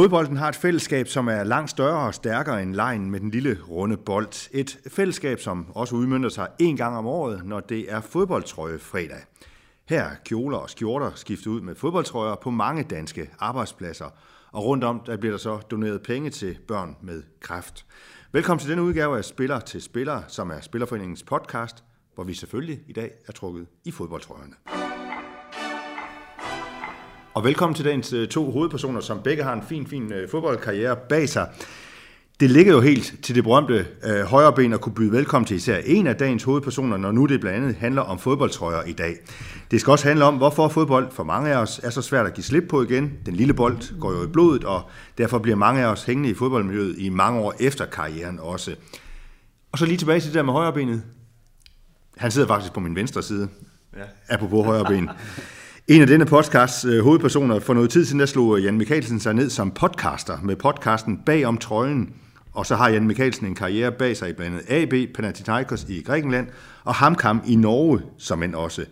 Fodbolden har et fællesskab, som er langt større og stærkere end lejen med den lille runde bold. Et fællesskab, som også udmyndter sig en gang om året, når det er fodboldtrøje fredag. Her er kjoler og skjorter skiftet ud med fodboldtrøjer på mange danske arbejdspladser. Og rundt om der bliver der så doneret penge til børn med kræft. Velkommen til denne udgave af Spiller til Spiller, som er Spillerforeningens podcast, hvor vi selvfølgelig i dag er trukket i fodboldtrøjerne. Og velkommen til dagens øh, to hovedpersoner, som begge har en fin, fin øh, fodboldkarriere bag sig. Det ligger jo helt til det berømte øh, højreben at kunne byde velkommen til især en af dagens hovedpersoner, når nu det blandt andet handler om fodboldtrøjer i dag. Det skal også handle om, hvorfor fodbold for mange af os er så svært at give slip på igen. Den lille bold går jo i blodet, og derfor bliver mange af os hængende i fodboldmiljøet i mange år efter karrieren også. Og så lige tilbage til det der med højrebenet. Han sidder faktisk på min venstre side, ja. apropos højreben. En af denne podcasts øh, hovedpersoner for noget tid siden, der slog Jan Mikkelsen sig ned som podcaster med podcasten Bag om trøjen. Og så har Jan Mikkelsen en karriere bag sig i blandt andet AB, Panathinaikos i Grækenland og Hamkam i Norge, som end også.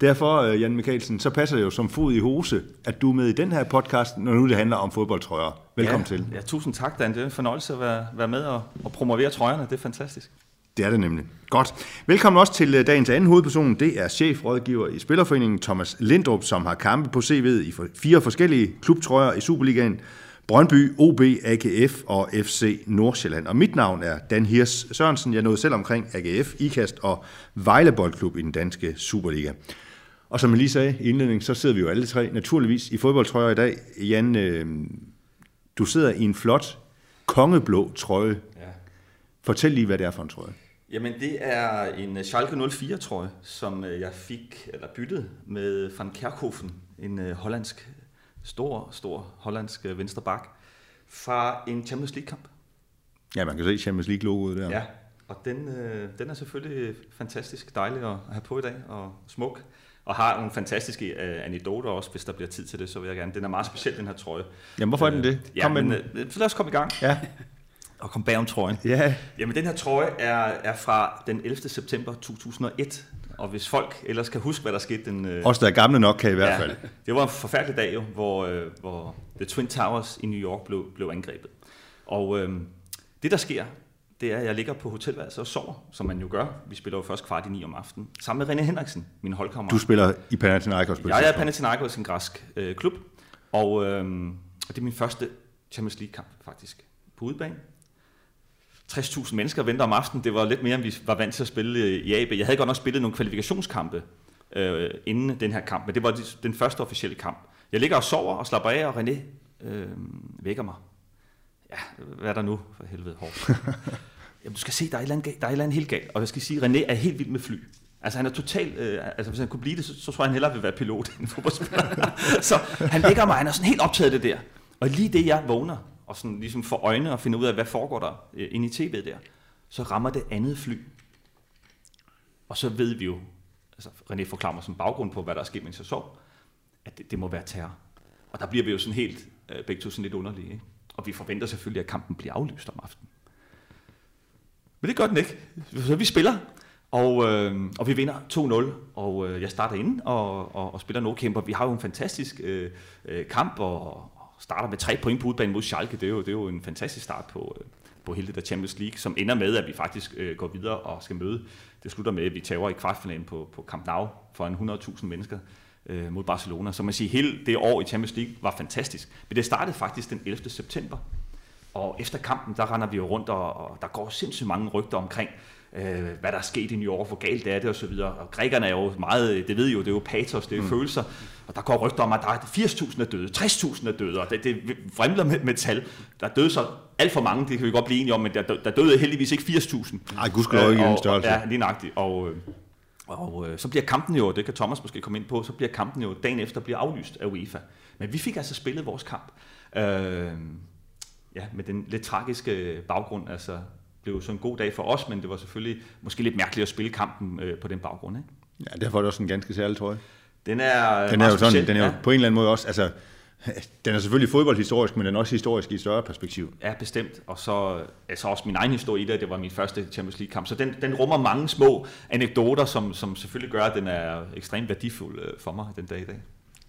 Derfor, øh, Jan Mikkelsen, så passer det jo som fod i hose, at du er med i den her podcast, når nu det handler om fodboldtrøjer. Velkommen ja, til. Ja, tusind tak, Dan. Det er en fornøjelse at være, være med og, og promovere trøjerne. Det er fantastisk. Det er det nemlig. Godt. Velkommen også til øh, dagens anden hovedperson. Det er chefrådgiver i Spillerforeningen Thomas Lindrup, som har kampe på CV'et i fire forskellige klubtrøjer i Superligaen. Brøndby, OB, AGF og FC Nordsjælland. Og mit navn er Dan Hirs Sørensen. Jeg nåede selv omkring AGF, IKAST og Vejle Boldklub i den danske Superliga. Og som jeg lige sagde i indledningen, så sidder vi jo alle tre naturligvis i fodboldtrøjer i dag. Jan, øh, du sidder i en flot kongeblå trøje. Ja. Fortæl lige, hvad det er for en trøje. Jamen det er en Schalke 04 trøje, som øh, jeg fik eller byttet med Van Kerkhoven, en øh, hollandsk stor, stor hollandsk øh, venstre bak fra en Champions League kamp. Ja, man kan se Champions League logoet der. Ja, og den, den er selvfølgelig fantastisk dejlig at have på i dag og smuk. Og har nogle fantastiske anekdoter også, hvis der bliver tid til det, så vil jeg gerne. Den er meget speciel, den her trøje. Jamen, hvorfor er den det? Kom ja, men, med så lad os komme i gang. Ja og kom bag om trøjen. Ja. Jamen, den her trøje er, er fra den 11. september 2001. Og hvis folk ellers kan huske, hvad der skete den... Øh, Også der er gamle nok, kan i hvert ja, fald. Det var en forfærdelig dag jo, hvor, øh, hvor The Twin Towers i New York blev, blev angrebet. Og øh, det, der sker, det er, at jeg ligger på hotelværelset og sover, som man jo gør. Vi spiller jo først kvart i ni om aftenen. Sammen med René Henriksen, min holdkammerat. Du spiller i Panathinaikos på Jeg er Panathinaikos, en græsk øh, klub. Og, øh, og det er min første Champions League-kamp, faktisk. På udebane. 60.000 mennesker venter om aftenen. Det var lidt mere, end vi var vant til at spille i AB. Jeg havde godt nok spillet nogle kvalifikationskampe øh, inden den her kamp, men det var den første officielle kamp. Jeg ligger og sover og slapper af, og René øh, vækker mig. Ja, hvad er der nu? For helvede, hårdt. Jamen, du skal se, der er, et eller andet, der er et eller andet helt galt. Og jeg skal sige, René er helt vild med fly. Altså han er totalt, øh, altså hvis han kunne blive det, så, så tror jeg, han hellere vil være pilot end fodboldspiller. så han ligger mig, han er sådan helt optaget af det der. Og lige det, jeg vågner, og sådan ligesom får øjne og finde ud af, hvad foregår der øh, inde i tv'et der, så rammer det andet fly. Og så ved vi jo, altså René forklarer mig som baggrund på, hvad der er sket, mens jeg sov, at det, det må være terror. Og der bliver vi jo sådan helt, øh, begge to sådan lidt underlige. Ikke? Og vi forventer selvfølgelig, at kampen bliver aflyst om aftenen. Men det gør den ikke. Så vi spiller, og, øh, og vi vinder 2-0, og øh, jeg starter ind og, og, og spiller no kæmper. Vi har jo en fantastisk øh, øh kamp, og, starter med tre point på udbanen mod Schalke. Det er jo, det er jo en fantastisk start på, øh, på hele det der Champions League, som ender med, at vi faktisk øh, går videre og skal møde. Det slutter med, at vi tager i kvartfinalen på, på Camp Nou for en 100.000 mennesker øh, mod Barcelona. Så man siger, hele det år i Champions League var fantastisk. Men det startede faktisk den 11. september. Og efter kampen, der render vi jo rundt, og, og der går sindssygt mange rygter omkring, øh, hvad der er sket i New York, hvor galt det er det og så videre. Og grækerne er jo meget, det ved I jo, det er jo patos, det er mm. følelser. Og der går rygter om, at der er 80.000 er døde, 60.000 er døde, og det, det vrimler med, med tal. Der døde så alt for mange, det kan vi godt blive enige om, men der, der døde heldigvis ikke 80.000. Nej, gudskelov ikke øh, en størrelse. Ja, lige nøjagtigt. Og, øh, og øh, så bliver kampen jo, det kan Thomas måske komme ind på, så bliver kampen jo dagen efter bliver aflyst af UEFA. Men vi fik altså spillet vores kamp. Øh, ja, med den lidt tragiske baggrund, altså blev så en god dag for os, men det var selvfølgelig måske lidt mærkeligt at spille kampen øh, på den baggrund. Ikke? Ja, derfor er det også en ganske særlig trøje. Den er, den er jo sådan, den er jo ja. på en eller anden måde også, altså, den er selvfølgelig fodboldhistorisk, men den er også historisk i et større perspektiv. Ja, bestemt. Og så altså også min egen historie i det, det var min første Champions League-kamp. Så den, den rummer mange små anekdoter, som, som selvfølgelig gør, at den er ekstremt værdifuld øh, for mig den dag i dag.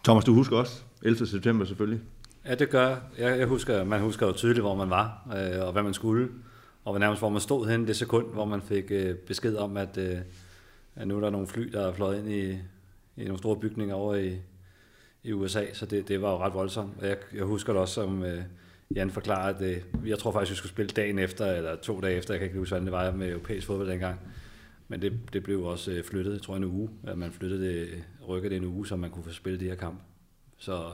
Thomas, du husker også 11. september selvfølgelig. Ja, det gør jeg. Jeg husker, man husker jo tydeligt, hvor man var, øh, og hvad man skulle, og nærmest hvor man stod hen det sekund, hvor man fik øh, besked om, at, øh, at nu er der nogle fly, der er fløjet ind i, i nogle store bygninger over i, i USA, så det, det var jo ret voldsomt. Jeg, jeg husker det også, som øh, Jan forklarede, at det, jeg tror faktisk, vi skulle spille dagen efter, eller to dage efter, jeg kan ikke huske, hvordan det var med europæisk fodbold dengang. Men det, det blev også øh, flyttet, jeg tror en uge, at man flyttede øh, det, rykkede det en uge, så man kunne få spillet de her kamp. Så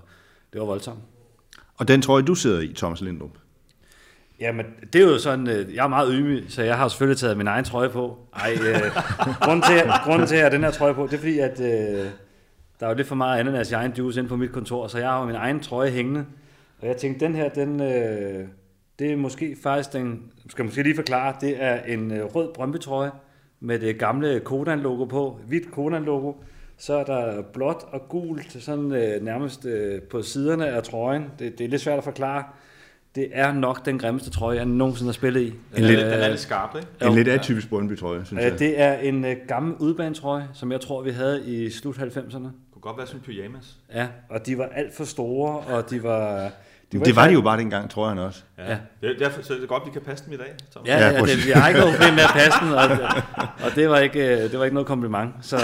det var voldsomt. Og den tror jeg, du sidder i, Thomas Lindrup? Jamen, det er jo sådan, øh, jeg er meget ydmyg, så jeg har selvfølgelig taget min egen trøje på. Ej, øh, grunden, til, grunden til, at jeg har den her trøje på, det er fordi, at øh, der er jo lidt for meget ananas i egen juice inde på mit kontor, så jeg har jo min egen trøje hængende. Og jeg tænkte, den her, den, øh, det er måske faktisk den, skal måske lige forklare, det er en øh, rød Brøndby-trøje med det gamle Kodan-logo på, hvidt Kodan-logo. Så er der blåt og gult, sådan øh, nærmest øh, på siderne af trøjen. Det, det er lidt svært at forklare. Det er nok den grimmeste trøje, jeg nogensinde har spillet i. En lidt, den er lidt skarp, ikke? En lidt atypisk Brøndby-trøje, synes jeg. Det er en øh, gammel udbanetrøje, som jeg tror, vi havde i slut 90'erne. Det kunne godt være sådan en pyjamas. Ja, og de var alt for store, og de var... De var det var de jo bare dengang, tror jeg også. Ja. ja. Det er derfor, så det er godt, vi kan passe dem i dag. Tom. Ja, ja, ja det, jeg har ikke noget problem med at passe dem, og, og det, var ikke, det var ikke noget kompliment. Så,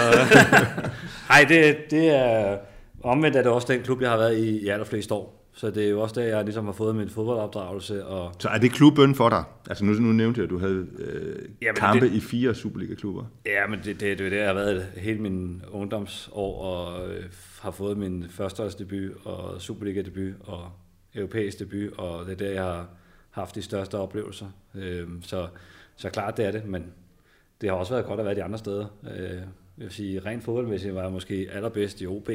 nej, det, det er... Omvendt er det også den klub, jeg har været i i allerflest år. Så det er jo også der, jeg ligesom har fået min fodboldopdragelse. Og... Så er det klubben for dig? Altså nu, nu nævnte jeg, at du havde øh, ja, kampe det, i fire Superliga-klubber. Ja, men det, det, det er det, jeg har været hele min ungdomsår, og øh, har fået min førsteårsdebut og Superliga-debut og europæisk debut, og det er der, jeg har haft de største oplevelser. Øh, så, så klart det er det, men det har også været godt at være de andre steder. Øh, jeg vil sige, rent fodboldmæssigt var jeg måske allerbedst i OB,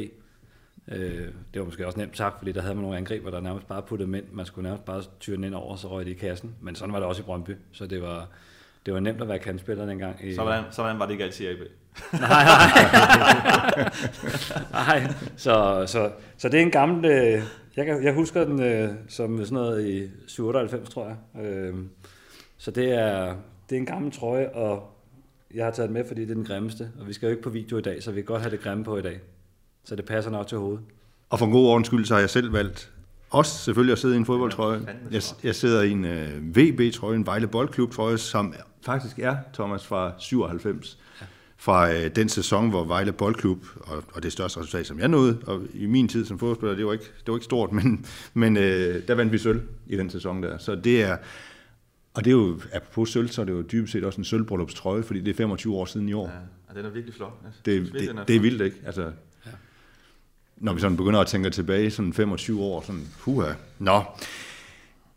Øh, det var måske også nemt sagt, fordi der havde man nogle angriber, der nærmest bare puttede mænd. Man skulle nærmest bare tyre den ind over, så røg det i kassen. Men sådan var det også i Brøndby, så det var, det var nemt at være kandspiller dengang. I, så, hvordan, så hvordan var det ikke altid i AB? nej, nej. nej. Så, så, så det er en gammel... Jeg, kan, jeg husker den øh, som sådan noget i 97, tror jeg. Øh, så det er, det er en gammel trøje, og jeg har taget den med, fordi det er den grimmeste. Og vi skal jo ikke på video i dag, så vi kan godt have det grimme på i dag. Så det passer nok til hovedet. Og for en god ordens skyld, så har jeg selv valgt også selvfølgelig at sidde i en fodboldtrøje. Jeg, jeg sidder i en øh, VB-trøje, en Vejle Boldklub-trøje, som faktisk er, Thomas, fra 97. Ja. Fra uh, den sæson, hvor Vejle Boldklub, og, og det største resultat, som jeg nåede, og i min tid som fodboldspiller, det var ikke, det var ikke stort, men, men uh, der vandt vi sølv i den sæson der. Så det er, og det er jo, apropos sølv, så er det jo dybest set også en sølvbryllupstrøje, fordi det er 25 år siden i år. Ja, og den er virkelig flot. Altså, det, det, det, det er vildt, ikke? Altså, når vi sådan begynder at tænke tilbage, sådan 25 år, sådan, puha. Nå.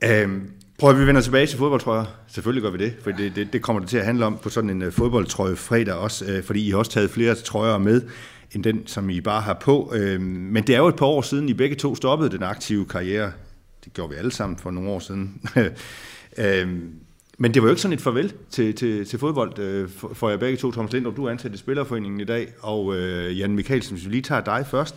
Øhm, prøv at vi vender tilbage til fodboldtrøjer. Selvfølgelig gør vi det, for det, det, det kommer det til at handle om på sådan en uh, fodboldtrøje fredag også, uh, fordi I har også taget flere trøjer med, end den, som I bare har på. Uh, men det er jo et par år siden, I begge to stoppede den aktive karriere. Det gjorde vi alle sammen for nogle år siden. uh, men det var jo ikke sådan et farvel til, til, til fodbold uh, for, for jer begge to. Thomas Lindrup, du er ansat i Spillerforeningen i dag, og uh, Jan Mikkelsen, hvis vi lige tager dig først.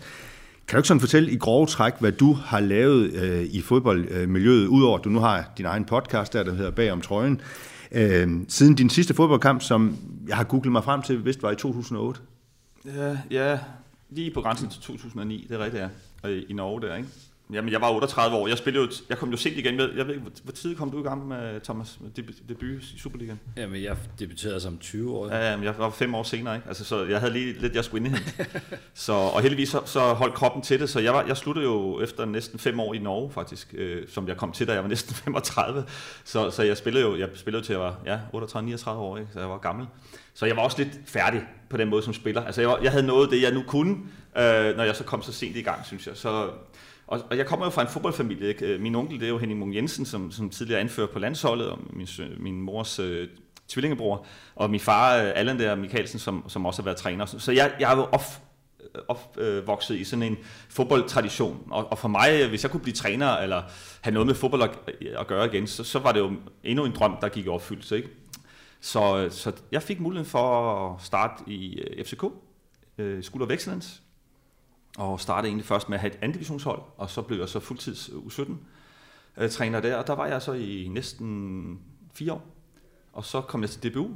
Kan du ikke sådan fortælle i grove træk, hvad du har lavet øh, i fodboldmiljøet, udover at du nu har din egen podcast der, der hedder Bag om trøjen, øh, siden din sidste fodboldkamp, som jeg har googlet mig frem til, vist var i 2008? Ja, ja, lige på grænsen til 2009, det er rigtigt, ja. I Norge der, ikke? Jamen, jeg var 38 år. Jeg, spillede jo, jeg kom jo sent igen med. Jeg ved ikke, hvor, hvor tid kom du i gang med, Thomas, debut i Superligaen? Jamen, jeg debuterede som 20 år. Ja, jamen, jeg var fem år senere, ikke? Altså, så jeg havde lige lidt, jeg skulle ind så, Og heldigvis så, så holdt kroppen til det, så jeg, var, jeg sluttede jo efter næsten fem år i Norge, faktisk, øh, som jeg kom til, da jeg var næsten 35. Så, så jeg spillede jo jeg spillede til at være ja, 38-39 år, ikke? så jeg var gammel. Så jeg var også lidt færdig på den måde som spiller. Altså, jeg, var, jeg havde nået det, jeg nu kunne, øh, når jeg så kom så sent i gang, synes jeg. Så og, og jeg kommer jo fra en fodboldfamilie. Ikke? Øh, min onkel det er jo Henning Mung Jensen, som, som tidligere anfører på landsholdet, og min, min mors øh, tvillingebror, og min far øh, Allan der Mikkelsen, som, som også har været træner. Så jeg, jeg er jo op, opvokset øh, i sådan en fodboldtradition. Og, og for mig, øh, hvis jeg kunne blive træner, eller have noget med fodbold at, at gøre igen, så, så var det jo endnu en drøm, der gik i opfyldelse. Ikke? Så, øh, så jeg fik muligheden for at starte i FCK, øh, School of Excellence, og startede egentlig først med at have et anden divisionshold, og så blev jeg så fuldtids U17 øh, træner der, og der var jeg så i næsten fire år. Og så kom jeg til DBU,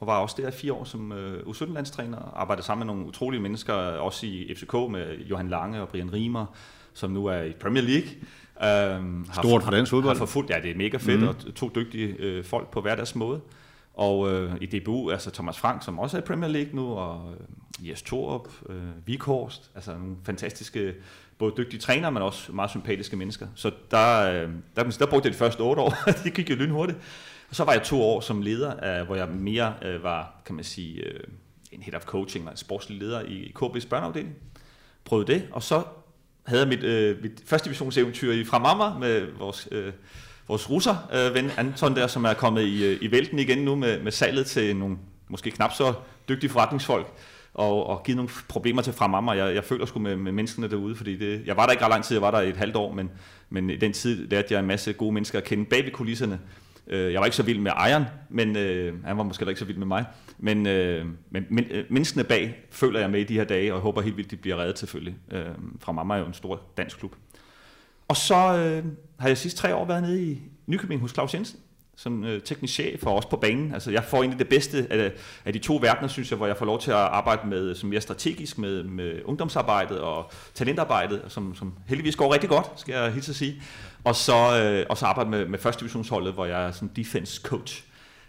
og var også der i fire år som øh, U17-landstræner, arbejdede sammen med nogle utrolige mennesker, også i FCK med Johan Lange og Brian Rimer, som nu er i Premier League. Øhm, Stort for dansk fodbold. Har forfulgt, ja, det er mega fedt, mm. og to dygtige øh, folk på hver deres måde. Og øh, i DBU, altså Thomas Frank, som også er i Premier League nu, og øh, Jes Torup, øh, Vikhorst, altså nogle fantastiske, både dygtige trænere, men også meget sympatiske mennesker. Så der, øh, der, der brugte jeg de første otte år, det gik jo lynhurtigt. Og så var jeg to år som leder, øh, hvor jeg mere øh, var, kan man sige, øh, en head of coaching, en sportslig leder i, i KB's børneafdeling. Prøvede det, og så havde jeg mit, øh, mit første divisionseventyr i Framama med vores, øh, vores russer øh, ven Anton der, som er kommet i, øh, i vælten igen nu med, med salget til nogle måske knap så dygtige forretningsfolk og, og givet nogle problemer til Framama. Jeg, jeg føler sgu med, med menneskene derude, fordi det, jeg var der ikke ret lang tid, jeg var der i et halvt år, men, men i den tid lærte jeg en masse gode mennesker at kende bag ved kulisserne. Øh, jeg var ikke så vild med ejeren, men øh, han var måske ikke så vild med mig. Men, øh, men, men øh, menneskene bag føler jeg med i de her dage, og jeg håber helt vildt, de bliver reddet selvfølgelig. Øh, fra mamma er jo en stor dansk klub. Og så øh, har jeg sidste tre år været nede i Nykøbing hos Claus Jensen, som øh, teknisk chef og også på banen. Altså, jeg får egentlig det bedste af, af de to verdener, synes jeg, hvor jeg får lov til at arbejde med som mere strategisk med, med ungdomsarbejdet og talentarbejdet, som, som heldigvis går rigtig godt, skal jeg hilse at sige. Og så, øh, og så arbejde med, med første divisionsholdet, hvor jeg er sådan defense coach.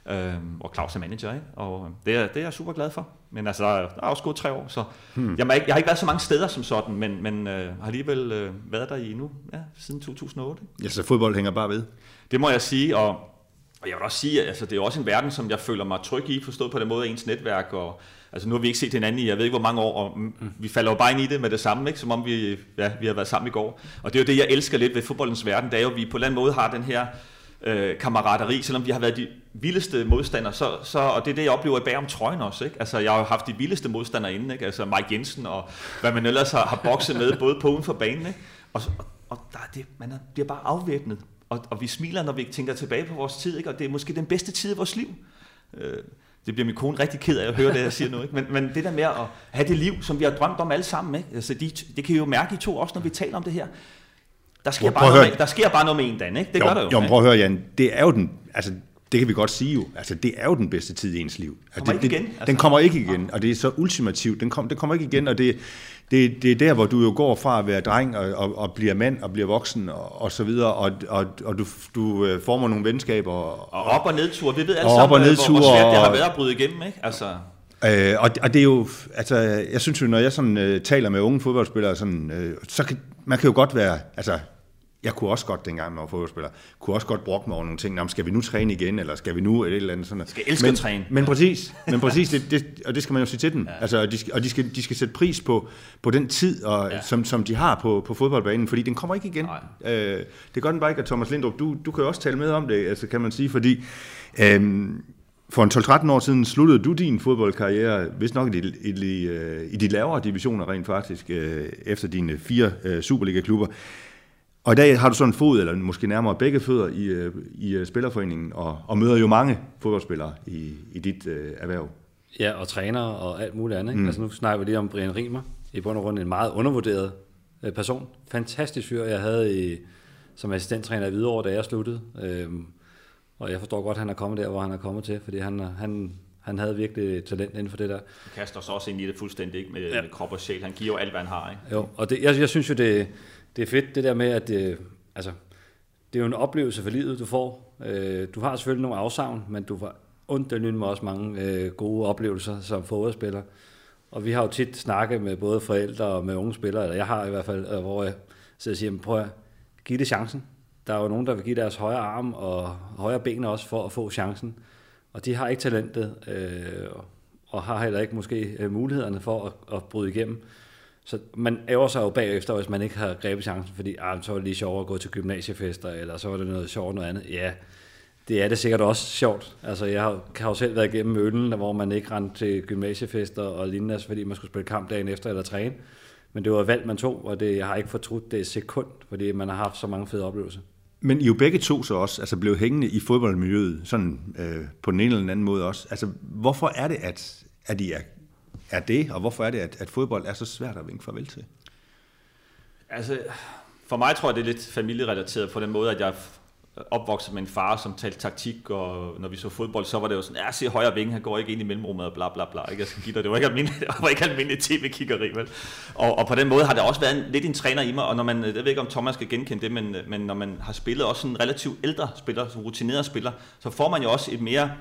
Øh, og Claus er manager, ikke? og det er, det er jeg super glad for. Men altså, der er også gået tre år, så hmm. jeg, jeg har ikke været så mange steder som sådan, men, men øh, har alligevel øh, været der i nu, ja, siden 2008. Ja, så fodbold hænger bare ved? Det må jeg sige, og, og jeg vil også sige, at altså, det er også en verden, som jeg føler mig tryg i, forstået på den måde ens netværk, og altså nu har vi ikke set hinanden i, jeg ved ikke hvor mange år, og mm, vi falder jo bare ind i det med det samme, ikke? som om vi, ja, vi har været sammen i går. Og det er jo det, jeg elsker lidt ved fodboldens verden, det er jo, at vi på en eller anden måde har den her øh, kammerateri, selvom vi har været de vildeste modstandere, så, så, og det er det, jeg oplever bag om trøjen også. Ikke? Altså, jeg har jo haft de vildeste modstandere inden, ikke? altså Mike Jensen og hvad man ellers har, har bokset med, både på uden for banen. Ikke? Og, og, og der er det, man er, bliver bare afvæbnet, og, og vi smiler, når vi tænker tilbage på vores tid, ikke? og det er måske den bedste tid i vores liv. Øh, det bliver min kone rigtig ked af at høre det, jeg siger nu. Ikke? Men, men det der med at have det liv, som vi har drømt om alle sammen, ikke? Altså, de, det kan I jo mærke i to også, når vi taler om det her. Der sker, bare noget, med, der sker bare noget med en Dan, ikke? Det jo, gør der jo. Jo, prøv at høre, Jan. Det er jo den, altså, det kan vi godt sige jo. Altså, det er jo den bedste tid i ens liv. Altså, kommer det, ikke igen. Altså. Den kommer ikke igen, og det er så ultimativt. Den, kom, den kommer ikke igen, og det, det, det er der, hvor du jo går fra at være dreng og, og, og bliver mand og bliver voksen og, og så videre, og, og, og du, du øh, former nogle venskaber. Og, og op- og nedtur. Vi ved alle og sammen, nedtur, hvor, hvor svært det har været at bryde igennem, ikke? Altså... Øh, og, og det er jo, altså, jeg synes jo, når jeg sådan øh, taler med unge fodboldspillere, sådan, øh, så kan, man kan jo godt være, altså, jeg kunne også godt, dengang jeg var fodboldspiller, kunne også godt brokke mig over nogle ting. Nå, skal vi nu træne igen, eller skal vi nu et eller andet sådan noget. Skal elske men, at træne. Men præcis, men præcis det, det, og det skal man jo sige til dem. Ja. Altså, og de, skal, og de, skal, de skal sætte pris på, på den tid, og, ja. som, som de har på, på fodboldbanen, fordi den kommer ikke igen. Øh, det gør den bare ikke, at Thomas Lindrup, du, du kan jo også tale med om det, altså, kan man sige, fordi øh, for en 12-13 år siden sluttede du din fodboldkarriere, hvis nok i i, de, øh, i de lavere divisioner rent faktisk, øh, efter dine fire øh, Superliga-klubber. Og i dag har du sådan en fod, eller måske nærmere begge fødder i, øh, i øh, Spillerforeningen, og, og møder jo mange fodboldspillere i, i dit øh, erhverv. Ja, og træner og alt muligt andet. Ikke? Mm. Altså nu snakker vi lige om Brian Riemer, i bund og grund en meget undervurderet øh, person. Fantastisk fyr, jeg havde i, som assistenttræner i Hvidovre, da jeg sluttede. Øhm, og jeg forstår godt, at han er kommet der, hvor han er kommet til, fordi han, han, han havde virkelig talent inden for det der. Han kaster sig også ind i det fuldstændig ikke? Med, ja. med krop og sjæl. Han giver jo alt, hvad han har. Ikke? Jo, og det, jeg, jeg synes jo, det, det er fedt, det der med, at det, altså, det er jo en oplevelse for livet, du får. Øh, du har selvfølgelig nogle afsavn, men du får ondt med også mange øh, gode oplevelser som fodboldspiller. Og vi har jo tit snakket med både forældre og med unge spillere, eller jeg har i hvert fald, øh, hvor jeg sidder og siger, prøv at give det chancen. Der er jo nogen, der vil give deres højre arm og højre ben også for at få chancen. Og de har ikke talentet, øh, og har heller ikke måske øh, mulighederne for at, at bryde igennem. Så man ærger sig jo bagefter, hvis man ikke har grebet chancen, fordi ah, så var det lige sjovere at gå til gymnasiefester, eller så var det noget sjovt noget andet. Ja, det er det sikkert også sjovt. Altså, jeg har, har jo selv været igennem møllen, hvor man ikke rendte til gymnasiefester og lignende, altså, fordi man skulle spille kamp dagen efter eller træne. Men det var valg, man tog, og det, jeg har ikke fortrudt det sekund, fordi man har haft så mange fede oplevelser. Men I jo begge to så også altså blev hængende i fodboldmiljøet, sådan øh, på den ene eller den anden måde også. Altså, hvorfor er det, at, at I er er det, og hvorfor er det, at, at fodbold er så svært at vinke farvel til? Altså, for mig tror jeg, det er lidt familierelateret på den måde, at jeg opvokset med en far, som talte taktik, og når vi så fodbold, så var det jo sådan, ja, se højre vinge, han går ikke ind i mellemrummet, og bla bla bla. Ikke? Altså, jeg skal give dig, det var ikke almindeligt, det var ikke almindeligt tv-kiggeri, vel? Og, og, på den måde har det også været en, lidt en træner i mig, og når man, jeg ved ikke om Thomas skal genkende det, men, men når man har spillet også en relativt ældre spiller, som rutineret spiller, så får man jo også et mere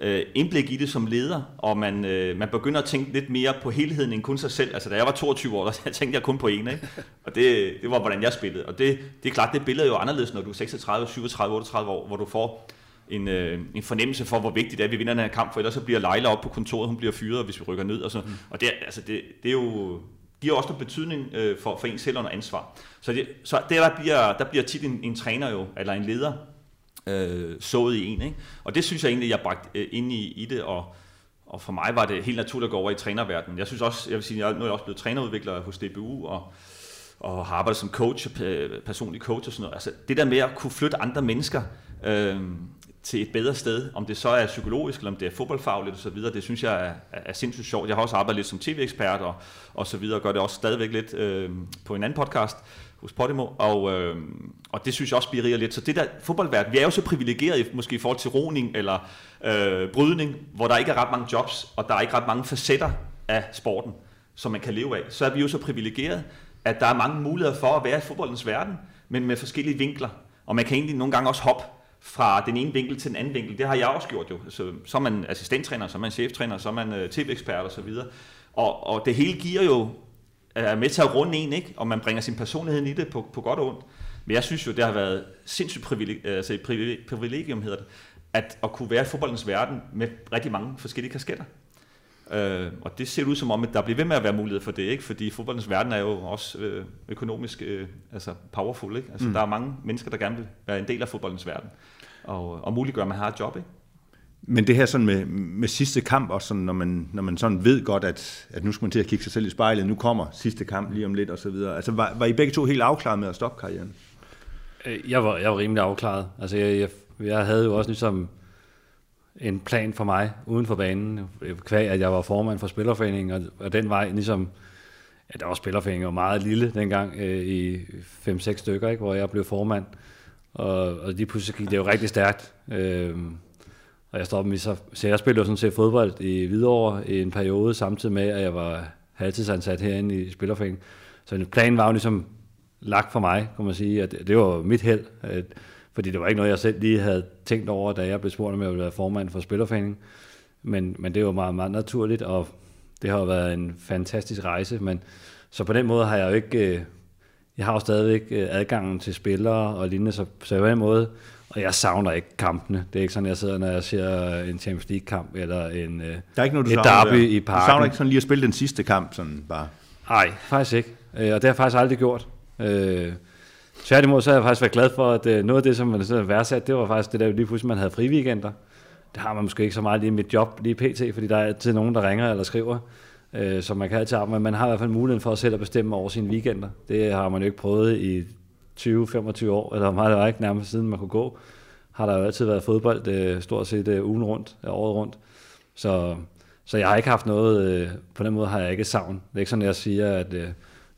øh, indblik i det som leder, og man, øh, man begynder at tænke lidt mere på helheden end kun sig selv. Altså da jeg var 22 år, der tænkte jeg kun på en, ikke? og det, det var hvordan jeg spillede. Og det, det er klart, det billede er jo anderledes, når du er 36, 37, 38 år, hvor du får en, øh, en fornemmelse for, hvor vigtigt det er, at vi vinder den her kamp, for ellers så bliver Leila op på kontoret, hun bliver fyret, hvis vi rykker ned. Og, så. Mm. og det, altså det, det er jo giver også noget betydning øh, for, for en selv under ansvar. Så, det, så der, bliver, der bliver tit en, en træner jo, eller en leder, øh, sået i en. Ikke? Og det synes jeg egentlig, jeg bragte øh, ind i, i det, og, og for mig var det helt naturligt at gå over i trænerverdenen. Jeg synes også, jeg vil sige, jeg, nu er jeg også blevet trænerudvikler hos DBU, og, og har arbejdet som coach, personlig coach og sådan noget. Altså det der med at kunne flytte andre mennesker øh, til et bedre sted, om det så er psykologisk, eller om det er fodboldfagligt og så videre, det synes jeg er, er sindssygt sjovt. Jeg har også arbejdet lidt som tv-ekspert og, og så videre, og gør det også stadigvæk lidt øh, på en anden podcast hos Podimo, og, øh, og det synes jeg også bliver lidt. Så det der fodboldverden, vi er jo så privilegeret måske i forhold til roning eller øh, brydning, hvor der ikke er ret mange jobs, og der er ikke ret mange facetter af sporten, som man kan leve af. Så er vi jo så privilegeret, at der er mange muligheder for at være i fodboldens verden, men med forskellige vinkler. Og man kan egentlig nogle gange også hoppe fra den ene vinkel til den anden vinkel. Det har jeg også gjort jo. Så, så er man assistenttræner, så er man cheftræner, så er man øh, tv-ekspert og så videre. Og, og det hele giver jo er med til at runde en, ikke? og man bringer sin personlighed i det på, på godt og ondt. Men jeg synes jo, det har været sindssygt privilegium, altså et privilegium hedder det, at, at kunne være i fodboldens verden med rigtig mange forskellige kasketter. Øh, og det ser ud som om, at der bliver ved med at være mulighed for det, ikke? fordi fodboldens verden er jo også øh, økonomisk øh, altså powerful. Ikke? Altså, mm. Der er mange mennesker, der gerne vil være en del af fodboldens verden, og, og muliggøre, at man har et job. Ikke? Men det her sådan med, med sidste kamp, og sådan, når, man, når man sådan ved godt, at, at nu skal man til at kigge sig selv i spejlet, nu kommer sidste kamp lige om lidt og så videre. Altså var, var I begge to helt afklaret med at stoppe karrieren? Øh, jeg var, jeg var rimelig afklaret. Altså jeg, jeg, jeg havde jo også ligesom en plan for mig uden for banen, kvæg at jeg var formand for Spillerforeningen, og, og den vej ligesom, ja, der var Spillerforeningen var meget lille dengang øh, i 5-6 stykker, ikke, hvor jeg blev formand, og, og lige pludselig gik det jo rigtig stærkt. Øh, og jeg stoppede med, så, så jeg spillede jo sådan set fodbold i Hvidovre i en periode, samtidig med, at jeg var halvtidsansat herinde i Spillerforeningen. Så planen var jo ligesom lagt for mig, kan man sige, at det var mit held, at, fordi det var ikke noget, jeg selv lige havde tænkt over, da jeg blev spurgt, om jeg ville være formand for Spillerforeningen. Men, men det var meget, meget naturligt, og det har jo været en fantastisk rejse, men så på den måde har jeg jo ikke, øh, jeg har jo stadigvæk øh, adgangen til spillere og lignende, så, så på den måde og jeg savner ikke kampene. Det er ikke sådan, jeg sidder, når jeg ser en Champions League-kamp eller en, øh, der er ikke noget, du et derby der. i parken. Du savner ikke sådan lige at spille den sidste kamp? Sådan bare. Nej, faktisk ikke. Øh, og det har jeg faktisk aldrig gjort. Øh, tværtimod så har jeg faktisk været glad for, at noget af det, som man har værdsat, det var faktisk det der lige pludselig, man havde fri weekender. Det har man måske ikke så meget lige i mit job, lige pt, fordi der er altid nogen, der ringer eller skriver. Så man kan altid arbejde, men man har i hvert fald muligheden for at selv at bestemme over sine weekender. Det har man jo ikke prøvet i 20-25 år, eller meget det var ikke nærmest siden man kunne gå, har der jo altid været fodbold øh, stort set øh, ugen rundt, øh, året rundt. Så, så jeg har ikke haft noget, øh, på den måde har jeg ikke savn. Det er ikke sådan, at jeg siger, at øh,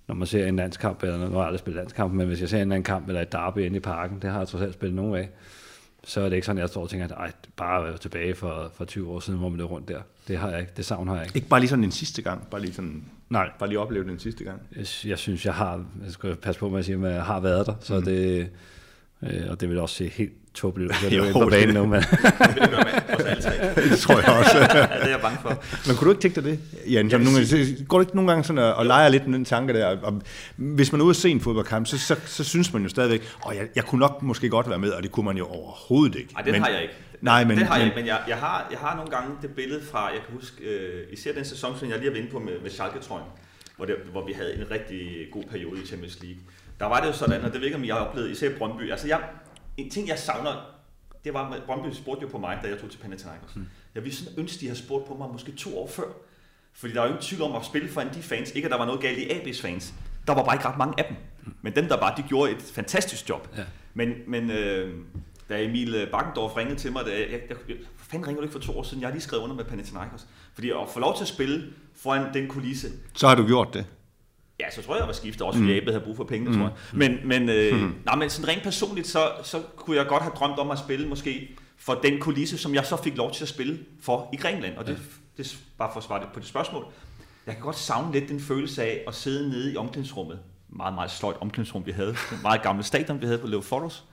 når man ser en landskamp, eller nu har jeg aldrig spillet landskamp, men hvis jeg ser en anden kamp eller et derby inde i parken, det har jeg trods alt spillet nogen af, så er det ikke sådan, at jeg står og tænker, at Ej, bare være tilbage for, for 20 år siden, hvor man løb rundt der. Det har jeg ikke. Det savn har jeg ikke. Ikke bare lige sådan en sidste gang? Bare lige sådan, Nej. Bare lige opleve den sidste gang? Jeg, jeg synes, jeg har, jeg skal passe på med at sige, at jeg har været der, så mm. det, øh, og det vil også se helt tåbeligt ud, jo, på banen nu, men... det tror jeg også. ja, det er jeg bange for. Men kunne du ikke tænke dig det, Jan? Som nogle, går du ikke nogle gange sådan og, og leger lidt med den tanke der? Og, hvis man er ude at se en fodboldkamp, så, så, så synes man jo stadigvæk, at jeg, jeg kunne nok måske godt være med, og det kunne man jo overhovedet ikke. Nej, det men, har jeg ikke. Nej, men, det har men, jeg, men jeg, jeg, har, jeg har nogle gange det billede fra, jeg kan huske, øh, især den sæson, som jeg lige har været inde på med, med Schalke-trøjen, hvor, det, hvor vi havde en rigtig god periode i Champions League. Der var det jo sådan, og det ved ikke, om jeg har oplevet, især Brøndby. Altså, jeg, en ting, jeg savner, det var, at Brøndby spurgte jo på mig, da jeg tog til Panathinaikos. Mm. Jeg ville sådan ønske, de havde spurgt på mig måske to år før. Fordi der var jo ikke tvivl om at spille for de fans. Ikke, at der var noget galt i AB's fans. Der var bare ikke ret mange af dem. Mm. Men dem, der var, de gjorde et fantastisk job. Ja. Men, men øh, da Emil Bakkendorf ringede til mig, da jeg, jeg, jeg, fanden ringer du ikke for to år siden? Jeg har lige skrevet under med Panathinaikos. Fordi at få lov til at spille foran den kulisse. Så har du gjort det? Ja, så tror jeg, jeg var skiftet også, fordi mm. Abel havde brug for penge, mm. tror jeg. Men, men, øh, mm. nej, men sådan rent personligt, så, så kunne jeg godt have drømt om at spille måske for den kulisse, som jeg så fik lov til at spille for i Grækenland. Og det, ja. det er bare for at svare på det spørgsmål. Jeg kan godt savne lidt den følelse af at sidde nede i omklædningsrummet. Meget, meget sløjt omklædningsrum, vi havde. Det meget gamle stadion, vi havde på Leo Fotos.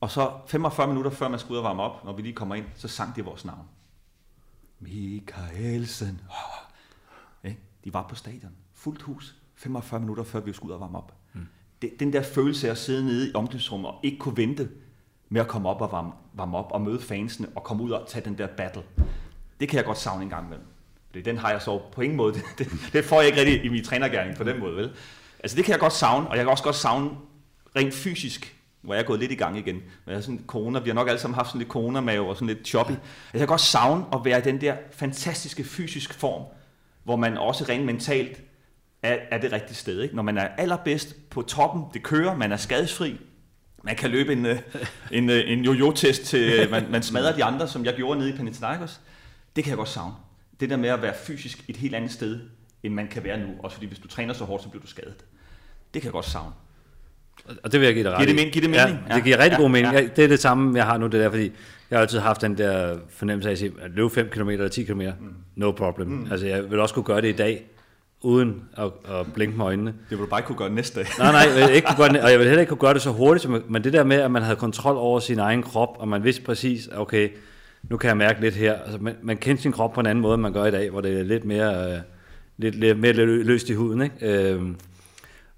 Og så 45 minutter før man skulle ud og varme op, når vi lige kommer ind, så sang de vores navn. Michaelsen. Oh. De var på stadion. Fuldt hus. 45 minutter før vi skulle ud og varme op. Mm. Den der følelse af at sidde nede i omklædningsrummet og ikke kunne vente med at komme op og varme, varme op og møde fansene og komme ud og tage den der battle. Det kan jeg godt savne en gang imellem. Det, den har jeg så på ingen måde. Det, det, det får jeg ikke rigtig i min trænergærning på den måde, vel? Altså det kan jeg godt savne, og jeg kan også godt savne rent fysisk, hvor jeg er gået lidt i gang igen. Men jeg sådan corona, vi har nok alle sammen haft sådan lidt coronamave og sådan lidt choppy. Jeg kan godt savne at være i den der fantastiske fysisk form, hvor man også rent mentalt er, er det rigtige sted. Ikke? Når man er allerbedst på toppen, det kører, man er skadesfri, man kan løbe en, øh, en, øh, en jojo-test til, øh, man, man smadrer de andre, som jeg gjorde nede i Panathinaikos. Det kan jeg godt savne. Det der med at være fysisk et helt andet sted, end man kan være nu. Også fordi hvis du træner så hårdt, så bliver du skadet. Det kan jeg godt savne. Og det vil jeg give dig ret giver det, giver det mening? Ja, det giver rigtig ja, god mening. Ja. Det er det samme, jeg har nu, det der, fordi jeg har altid haft den der fornemmelse af at sige, at løbe 5 km eller 10 km, mm. no problem. Mm. Altså, jeg vil også kunne gøre det i dag, uden at, at blinke med øjnene. Det vil du bare ikke kunne gøre næste dag. nej, nej, jeg ikke kunne gøre det, og jeg vil heller ikke kunne gøre det så hurtigt, som, men det der med, at man havde kontrol over sin egen krop, og man vidste præcis, okay, nu kan jeg mærke lidt her. Altså, man, man kender sin krop på en anden måde, end man gør i dag, hvor det er lidt mere, øh, lidt, lidt mere løst i huden. Ikke? Øh,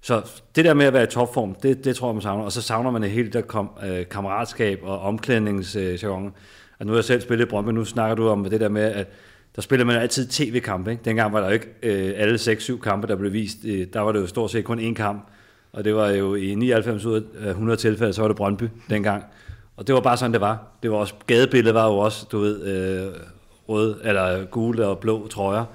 så det der med at være i topform, det, det tror jeg, man savner. Og så savner man et helt der kom, øh, kammeratskab og omklædningsjargon. Øh, nu har jeg selv spillet i Brøndby, nu snakker du om det der med, at der spillede man altid tv-kampe. Ikke? Dengang var der jo ikke øh, alle 6-7 kampe, der blev vist. Øh, der var det jo stort set kun én kamp. Og det var jo i 99 ud af øh, 100 tilfælde, så var det Brøndby dengang. Og det var bare sådan, det var. Det var også, gadebilledet var jo også, du ved, øh, rød, eller gule og blå trøjer.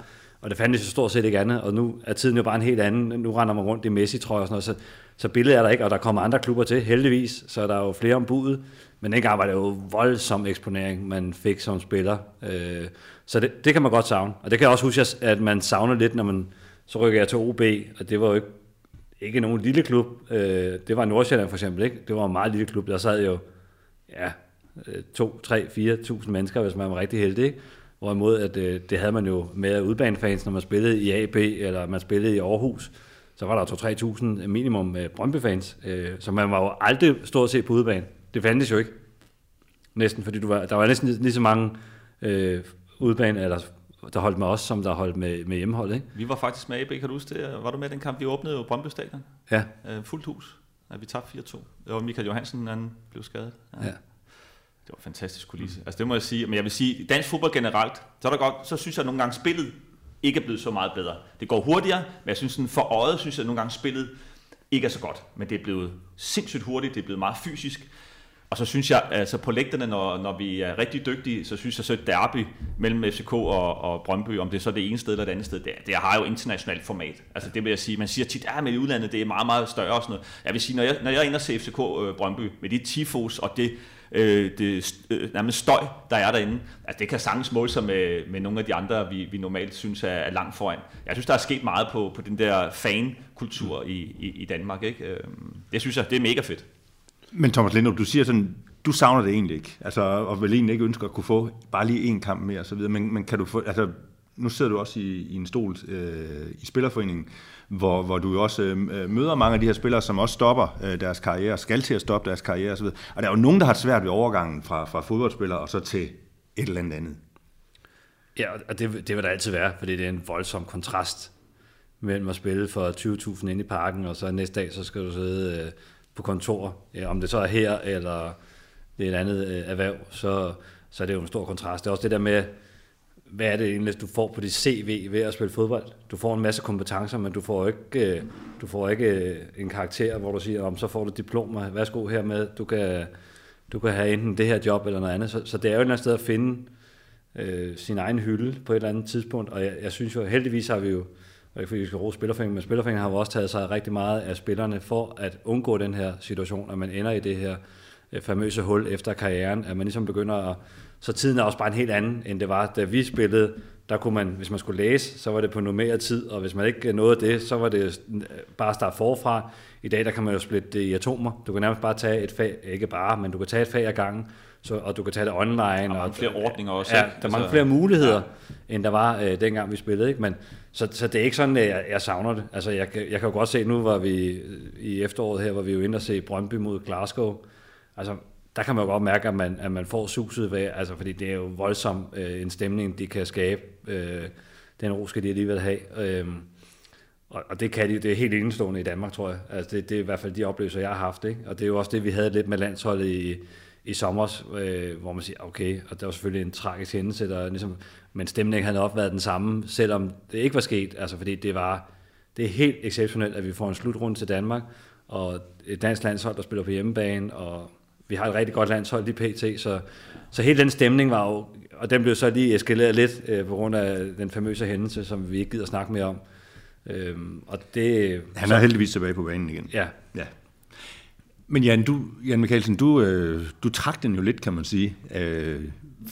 Og det fandtes jo stort set ikke andet, og nu er tiden jo bare en helt anden. Nu render man rundt i Messi-trøjer og sådan noget, så, så billedet er der ikke, og der kommer andre klubber til, heldigvis, så der er jo flere om budet. Men dengang var det jo voldsom eksponering, man fik som spiller. Øh, så det, det kan man godt savne. Og det kan jeg også huske, at man savner lidt, når man så rykker jeg til OB, og det var jo ikke, ikke nogen lille klub. Øh, det var Nordsjælland for eksempel, ikke? Det var en meget lille klub. Der sad jo, ja, 2, 3, 4.000 mennesker, hvis man var rigtig heldig, ikke? Hvorimod, at øh, det havde man jo med udbanefans, når man spillede i AB, eller man spillede i Aarhus, så var der 2-3.000 minimum øh, Brøndby-fans. Øh, så man var jo aldrig stort set på udebane. Det fandtes jo ikke. Næsten, fordi du var, der var næsten lige så mange øh, udebane, eller der holdt med os, som der holdt med, med hjemmehold. Ikke? Vi var faktisk med AB, kan du huske det? Var du med den kamp, vi åbnede jo Brøndby Stadion? Ja. Øh, fuldt hus. Ja, vi tabte 4-2. Det var Michael Johansen, han blev skadet. Ja. ja. Det var en fantastisk kulisse. Mm. Altså det må jeg sige. Men jeg vil sige, dansk fodbold generelt, så, er der godt, så synes jeg nogle gange spillet ikke er blevet så meget bedre. Det går hurtigere, men jeg synes sådan for øjet, synes jeg nogle gange spillet ikke er så godt. Men det er blevet sindssygt hurtigt, det er blevet meget fysisk. Og så synes jeg, altså på lægterne, når, når vi er rigtig dygtige, så synes jeg så et derby mellem FCK og, og Brøndby, om det er så det ene sted eller det andet sted, det, det har jo internationalt format. Altså det vil jeg sige, man siger tit, ah, at ja, i udlandet det er meget, meget større og sådan noget. Jeg vil sige, når jeg, når jeg er inde og ser FCK øh, Brøndby, med de tifos og det, øh, det øh, nærmest støj, der er derinde, altså det kan sagtens måle sig med, med nogle af de andre, vi, vi normalt synes er, er langt foran. Jeg synes, der er sket meget på, på den der fan-kultur i, i, i Danmark. Ikke? Øhm, det synes jeg, det er mega fedt. Men Thomas Lindrup, du siger sådan, du savner det egentlig ikke, altså, og vil egentlig ikke ønske at kunne få bare lige en kamp mere og så videre, men, men kan du få, altså, nu sidder du også i, i en stol øh, i Spillerforeningen, hvor, hvor du jo også øh, møder mange af de her spillere, som også stopper øh, deres karriere, skal til at stoppe deres karriere osv. Og der er jo nogen, der har svært ved overgangen fra, fra fodboldspiller og så til et eller andet andet. Ja, og det, det vil der altid være, fordi det er en voldsom kontrast mellem at spille for 20.000 ind i parken, og så næste dag, så skal du sidde øh, på kontor. Øh, om det så er her, eller det er et andet øh, erhverv, så, så er det jo en stor kontrast. Det er også det der med, hvad er det egentlig, du får på dit CV ved at spille fodbold? Du får en masse kompetencer, men du får ikke, øh, du får ikke en karakter, hvor du siger, om så får du diplomer, værsgo her med, du kan, du kan have enten det her job eller noget andet. Så, så det er jo et eller andet sted at finde øh, sin egen hylde på et eller andet tidspunkt, og jeg, jeg synes jo, heldigvis har vi jo, og ikke fordi vi skal rose Spillerforeningen, men Spillerforeningen har jo også taget sig rigtig meget af spillerne for at undgå den her situation, at man ender i det her øh, famøse hul efter karrieren, at man ligesom begynder at... Så tiden er også bare en helt anden, end det var, da vi spillede der kunne man, hvis man skulle læse, så var det på normeret tid, og hvis man ikke nåede det, så var det bare at starte forfra. I dag der kan man jo splitte det i atomer. Du kan nærmest bare tage et fag, ikke bare, men du kan tage et fag ad gangen, så, og du kan tage det online. Der er mange og, flere ordninger også. Ja, der er mange Altså, flere muligheder, ja. end der var øh, dengang vi spillede. Ikke? Men, så, så det er ikke sådan, at jeg, jeg savner det. Altså, jeg, jeg kan jo godt se, nu var vi øh, i efteråret her, hvor vi jo inde og se Brøndby mod Glasgow. Altså, der kan man jo godt mærke, at man, at man får suset ved, altså, fordi det er jo voldsom øh, en stemning, de kan skabe. Øh, den ro skal de alligevel have. Øh, og, og det kan de, det er helt enestående i Danmark, tror jeg. Altså det, det er i hvert fald de oplevelser, jeg har haft. Ikke? Og det er jo også det, vi havde lidt med landsholdet i, i sommer, øh, hvor man siger, okay, og det var selvfølgelig en tragisk hændelse, der ligesom, men stemningen havde nok været den samme, selvom det ikke var sket, altså fordi det var, det er helt exceptionelt, at vi får en slutrunde til Danmark, og et dansk landshold, der spiller på hjemmebane, og vi har et rigtig godt landshold i PT, så, så hele den stemning var jo, og den blev så lige eskaleret lidt øh, på grund af den famøse hændelse, som vi ikke gider snakke mere om. Øhm, og det... Han er heldigvis tilbage på banen igen. Ja, Ja. Men Jan, du, Jan Mikkelsen, du, øh, du trak den jo lidt, kan man sige, øh,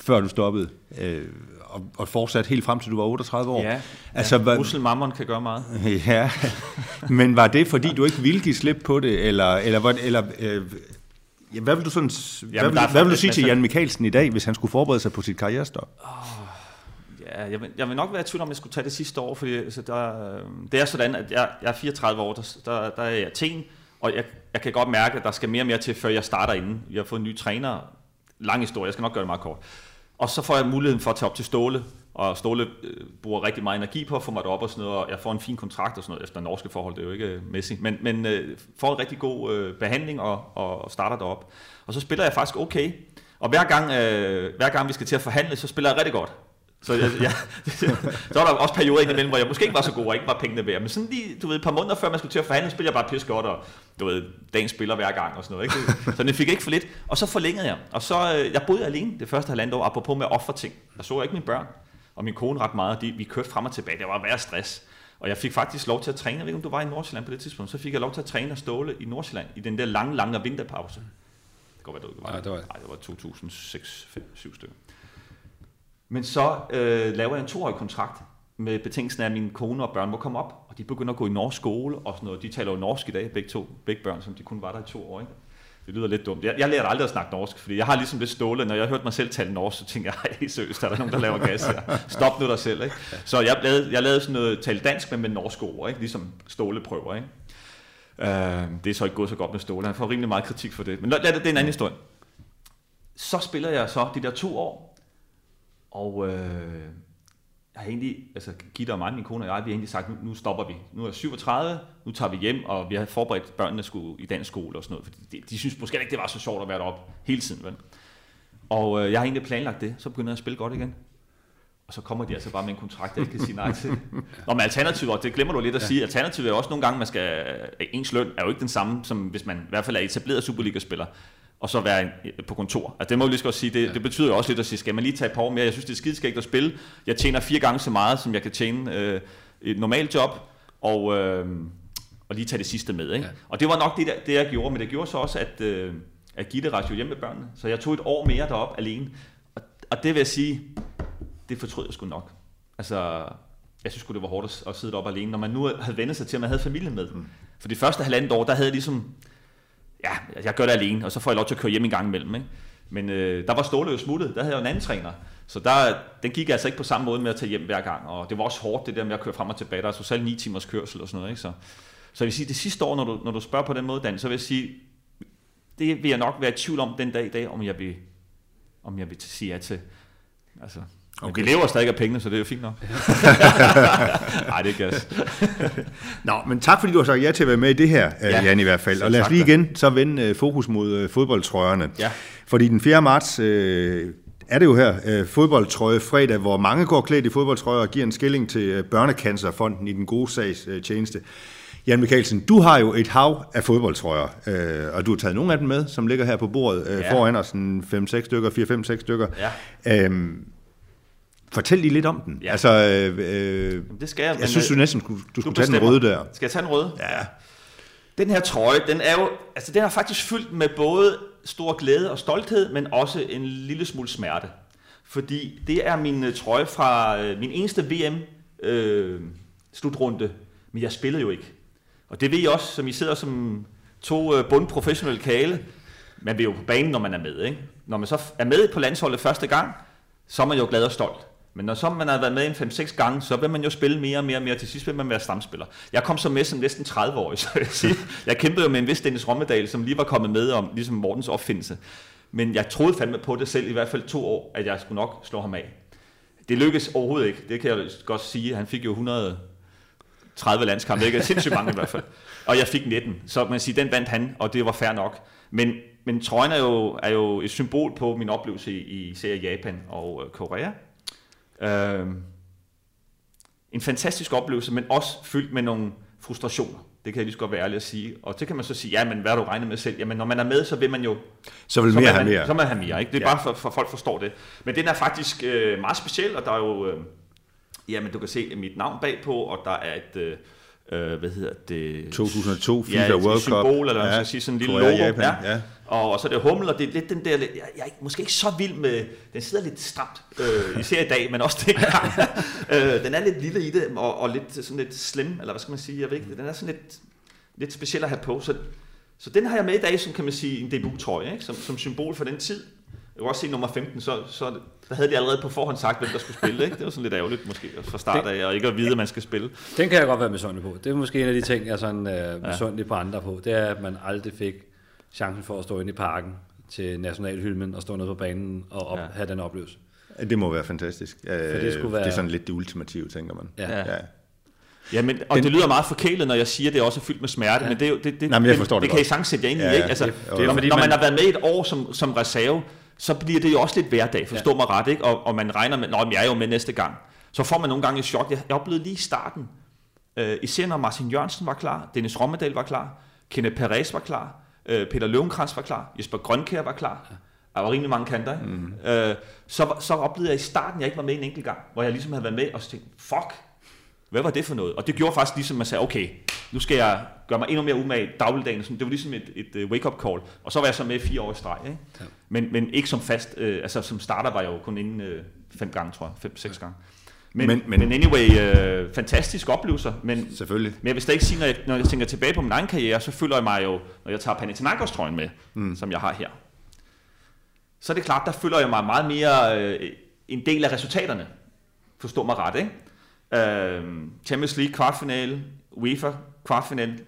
før du stoppede, øh, og, og fortsat helt frem til du var 38 år. Ja, altså, ja. var, Russell Mammon kan gøre meget. ja. men var det, fordi du ikke ville give slip på det, eller, eller, var eller øh, ja, hvad vil du, sådan, hvad, Jamen, vil, der er hvad vil du faktisk sige til Jan Mikkelsen i dag, hvis han skulle forberede sig på sit karrierestop? Ja, jeg vil, jeg vil nok være i tvivl om, jeg skulle tage det sidste år, fordi altså, der, øh, det er sådan, at jeg, jeg er 34 år, der, der, der er jeg i Athen, og jeg, jeg kan godt mærke, at der skal mere og mere til, før jeg starter inden. Jeg har fået en ny træner. Lang historie, jeg skal nok gøre det meget kort. Og så får jeg muligheden for at tage op til Ståle, og Ståle øh, bruger rigtig meget energi på at få mig derop og sådan noget, og jeg får en fin kontrakt og sådan noget, efter norske forhold, det er jo ikke øh, Messi, men, men øh, får en rigtig god øh, behandling og, og, og starter derop. Og så spiller jeg faktisk okay, og hver gang, øh, hver gang vi skal til at forhandle, så spiller jeg rigtig godt. Så, jeg, jeg, så var der også perioder indimellem, hvor jeg måske ikke var så god og ikke var pengene værd. Men sådan lige, du ved, et par måneder før man skulle til at forhandle, spillede jeg bare pis godt, og du ved, dagen spiller hver gang og sådan noget. Ikke? Så den fik ikke for lidt. Og så forlængede jeg. Og så, øh, jeg boede alene det første halvandet år, apropos med offer ting. Der så jeg ikke mine børn og min kone ret meget. De, vi kørte frem og tilbage. Det var værre stress. Og jeg fik faktisk lov til at træne. Jeg ved ikke, om du var i Nordsjælland på det tidspunkt. Så fik jeg lov til at træne og ståle i Nordsjælland i den der lange, lange vinterpause. Det går være, du ikke var. Nej, det var- Nej, det var 2006 5, 7 stykker. Men så øh, laver jeg en toårig kontrakt med betingelsen af, at min kone og børn må komme op, og de begynder at gå i norsk skole og sådan noget. De taler jo norsk i dag, begge to, begge børn, som de kun var der i to år. Ikke? Det lyder lidt dumt. Jeg, jeg lærte aldrig at snakke norsk, fordi jeg har ligesom lidt stålet, når jeg hørte mig selv tale norsk, så tænkte jeg, hey, seriøst, er der nogen, der laver gas her? Stop nu dig selv. Ikke? Så jeg lavede, jeg lavede sådan noget tale dansk, men med norske ord, ikke? ligesom Ståle prøver. Ikke? Uh, det er så ikke gået så godt med Ståle. Han får rimelig meget kritik for det. Men lad det, det er en anden historie. Så spiller jeg så de der to år, og øh, jeg har egentlig, altså Gitte og mig, min kone og jeg, vi har egentlig sagt, nu, nu stopper vi. Nu er jeg 37, nu tager vi hjem, og vi har forberedt børnene skulle i dansk skole og sådan noget, fordi de, de synes måske ikke, det var så sjovt at være deroppe hele tiden. Vel? Og øh, jeg har egentlig planlagt det, så begynder jeg at spille godt igen. Og så kommer de altså bare med en kontrakt, jeg ikke kan sige nej til. Nå, men alternativet, og det glemmer du lidt at sige, alternativet er også nogle gange, man skal, ens løn er jo ikke den samme, som hvis man i hvert fald er etableret Superliga-spiller, og så være en- på kontor. Altså det må jeg lige godt sige, det, det betyder jo også lidt at sige, skal man lige tage et par år mere? Jeg synes, det er skideskægt at spille. Jeg tjener fire gange så meget, som jeg kan tjene øh, et normalt job, og, øh, og lige tage det sidste med. Ikke? Ja. Og det var nok det, der, det, jeg gjorde, men det gjorde så også, at, øh, at Gitte rejste jo hjem med børnene. Så jeg tog et år mere derop alene. Og, og det vil jeg sige, det fortrød jeg sgu nok. Altså, jeg synes det var hårdt at, at sidde deroppe alene, når man nu havde vendt sig til, at man havde familien med. Mm. For de første halvandet år, der havde jeg ligesom, ja, altså, jeg gør det alene, og så får jeg lov til at køre hjem en gang imellem. Ikke? Men øh, der var Ståle jo smuttet, der havde jeg jo en anden træner. Så der, den gik altså ikke på samme måde med at tage hjem hver gang, og det var også hårdt det der med at køre frem og tilbage. Der er så selv 9 timers kørsel og sådan noget. Ikke? Så, så jeg vil sige, det sidste år, når du, når du spørger på den måde, Dan, så vil jeg sige, det vil jeg nok være i tvivl om den dag i dag, om jeg vil, om jeg vil sige ja til. Altså, okay. Okay. Vi lever stadig af pengene, så det er jo fint nok. Nej, det er gas. Nå, men tak fordi du har sagt ja til at være med i det her, ja, Ja, Jan i hvert fald. Og lad os lige igen så vende øh, fokus mod øh, fodboldtrøjerne. Ja. Fordi den 4. marts øh, er det jo her øh, fodboldtrøje fredag, hvor mange går klædt i fodboldtrøjer og giver en skilling til øh, Børnecancerfonden i den gode sags øh, tjeneste. Jan Mikkelsen, du har jo et hav af fodboldtrøjer, øh, og du har taget nogle af dem med, som ligger her på bordet øh, Ja. foran os, 5-6 stykker, 4-5-6 stykker. Ja. Øhm, fortæl lige lidt om den. Ja. Altså, øh, øh, det skal jeg. jeg synes, du næsten skulle, du skulle tage den røde der. Skal jeg tage den røde? Ja. Den her trøje, den er jo, altså den er faktisk fyldt med både stor glæde og stolthed, men også en lille smule smerte. fordi det er min øh, trøje fra øh, min eneste VM øh, slutrunde, men jeg spillede jo ikke. Og det ved I også, som I sidder som to øh, bundprofessionelle kale. Man vil jo på banen, når man er med. Ikke? Når man så er med på landsholdet første gang, så er man jo glad og stolt. Men når så man har været med en 5-6 gange, så vil man jo spille mere og mere og mere. Til sidst vil man være stamspiller. Jeg kom så med som næsten 30 år, så jeg, siger, jeg kæmpede jo med en vis Dennis Rommedal, som lige var kommet med om ligesom Mortens opfindelse. Men jeg troede fandme på det selv i hvert fald to år, at jeg skulle nok slå ham af. Det lykkedes overhovedet ikke. Det kan jeg godt sige. Han fik jo 130 landskampe, ikke? Sindssygt mange i hvert fald. Og jeg fik 19. Så man siger, den vandt han, og det var fair nok. Men, men trøjen er jo, er jo et symbol på min oplevelse i, i serie Japan og øh, Korea. Øh, en fantastisk oplevelse, men også fyldt med nogle frustrationer. Det kan jeg lige så godt være ærlig at sige. Og det kan man så sige, ja, men hvad har du regnet med selv? Jamen, når man er med, så vil man jo... Så vil så mere have man, mere. Så man have mere, ikke? Det er ja. bare for, for folk forstår det. Men den er faktisk øh, meget speciel, og der er jo... Øh, jamen, du kan se mit navn bagpå, og der er et... Øh, øh, hvad hedder det? 2002 FIFA ja, World Cup. symbol, eller hvad man skal sige, sådan en lille Korea, logo. Japan, ja. ja. Og, og så er det hummel, og det er lidt den der, jeg, jeg er måske ikke så vild med, den sidder lidt stramt, øh, især i dag, men også dengang. øh, den er lidt lille i det, og, og lidt sådan lidt slim, eller hvad skal man sige, jeg ved ikke, den er sådan lidt, lidt speciel at have på, så, så den har jeg med i dag, som kan man sige, en debut-trøje, ikke? Som, som symbol for den tid. Jeg kan også se nummer 15, så, så der havde de allerede på forhånd sagt, hvem der skulle spille. Ikke? Det var sådan lidt ærgerligt måske fra start af, og ikke at vide, at man skal spille. Den kan jeg godt være misundelig på. Det er måske en af de ting, jeg er sådan øh, misundelig på andre på. Det er, at man aldrig fik chancen for at stå inde i parken til nationalhylmen og stå nede på banen og op, ja. Ja. have den oplevelse. Det må være fantastisk. For det skulle være- det er sådan lidt det ultimative, tænker man. Ja. ja. Ja, men, og Den- det lyder meget forkælet, når jeg siger, at det også er fyldt med smerte, ja. men det, er det, det, Nej, men jeg forstår det, det det kan I sagtens sætte jer ind Ja, i, ikke? Altså, det- det, det, når, fordi når man- man har været med et år som, som reserve, så bliver det jo også lidt hverdag, forstå ja. mig ret, ikke? Og, og man regner med, at jeg er jo med næste gang. Så får man nogle gange et chok. Jeg, jeg oplevede lige i starten, øh, især når Martin Jørgensen var klar, Dennis Rommedal var klar, Kenneth Perez var klar, øh, Peter Løvenkrantz var klar, Jesper Grønkær var klar, ja. der var rimelig mange kanter, ikke? Mm. Øh, så, så oplevede jeg i starten, jeg ikke var med en enkelt gang, hvor jeg ligesom havde været med, og tænkte, fuck, hvad var det for noget? Og det gjorde faktisk ligesom, at man sagde, okay, nu skal jeg gøre mig endnu mere umage dagligdagen. Det var ligesom et, et uh, wake-up call. Og så var jeg så med i fire år i streg. Ikke? Ja. Men, men ikke som fast, øh, altså som starter var jeg jo kun inde øh, fem gange, tror jeg. Fem-seks gange. Men, Men- men, men- anyway, øh, fantastisk oplevelser. Men, Selvfølgelig. men jeg vil stadig sige, når jeg, når jeg tænker tilbage på min egen karriere, så føler jeg mig jo, når jeg tager Panathinaikos trøjen med, mm. som jeg har her, så er det klart, der føler jeg mig meget mere øh, en del af resultaterne. Forstå mig ret, ikke? Øh, Champions League kvartfinale, UEFA kvartfinal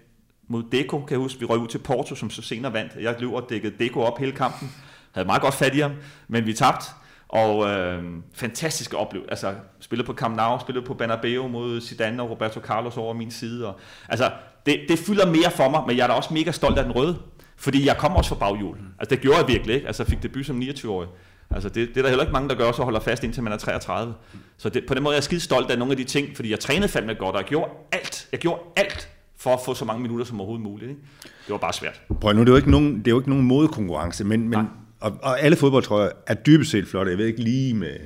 mod Deco, kan jeg huske. Vi røg ud til Porto, som så senere vandt. Jeg løb og dækkede Deco op hele kampen. Havde meget godt fat i ham, men vi tabte. Og øh, fantastiske oplevelse. Altså, spillede på Camp Nou, spillede på Banabeo mod Zidane og Roberto Carlos over min side. Og, altså, det, det fylder mere for mig, men jeg er da også mega stolt af den røde. Fordi jeg kommer også fra baghjul. Altså, det gjorde jeg virkelig ikke. Altså, jeg fik debut som 29-årig. Altså, det, det er der heller ikke mange, der gør, så holder fast indtil man er 33. Så det, på den måde er jeg skide stolt af nogle af de ting, fordi jeg trænede fandme godt, og jeg gjorde alt. Jeg gjorde alt for at få så mange minutter som overhovedet muligt. Ikke? Det var bare svært. Prøv nu, det er jo ikke nogen, det er jo ikke nogen modekonkurrence, men, men Nej. og, og, alle fodboldtrøjer er dybest set flotte. Jeg ved ikke lige med...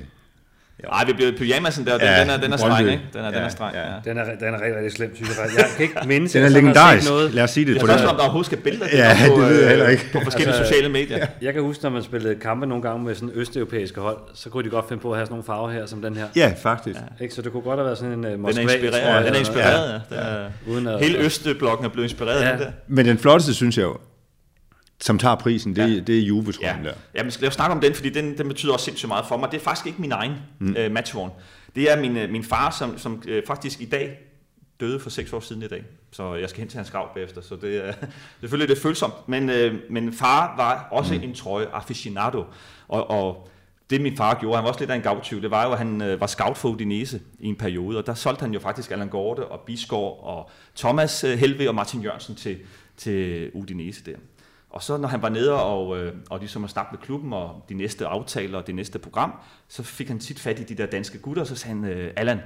Nej, vi blev pyjamasen der, den, Ja, den er, den er streng, ikke? Den er, den Ja, er streng, ja. ja. Den er, den er rigtig, rigtig slem, synes jeg. Jeg kan ikke mindes, Den er at jeg sådan har legendarisk. set noget. Lad os sige det. Jeg på spørger den- om der overhovedet skal billeder Ja, på, det ved jeg øh, heller ikke. på forskellige Altså, sociale medier. Jeg kan huske, når man spillede kampe nogle gange med sådan østeuropæiske hold, så kunne de godt finde på at have sådan nogle farver her, som den her. Ja, faktisk. Ikke? Så det kunne godt have været sådan en uh, Den Moskva, er inspireret, tror jeg, den er inspireret, ja. Den er, Uden at- hele Østblokken er blevet inspireret Ja. af den der. Men den flotteste, synes jeg jo, som tager prisen, det, Ja. det er juve Ja, der. ja men skal jeg snakke om den, fordi den, den betyder også sindssygt meget for mig. Det er faktisk ikke min egen mm. øh, matchvogn. Det er min, øh, min far, som, som øh, faktisk i dag døde for seks år siden i dag. Så jeg skal hen til hans grav bagefter, så det er selvfølgelig lidt følsomt. Men, øh, men far var også mm. en trøje aficionado, og, og det min far gjorde, han var også lidt af en gavtyv, det var jo, at han øh, var scout for Udinese i en periode, og der solgte han jo faktisk Allan Gorte og Bisgaard og Thomas øh, Helve og Martin Jørgensen til, til Udinese der. Og så når han var nede og, øh, og ligesom at snakke med klubben og de næste aftaler og det næste program, så fik han tit fat i de der danske gutter, og så sagde han, øh, Allan,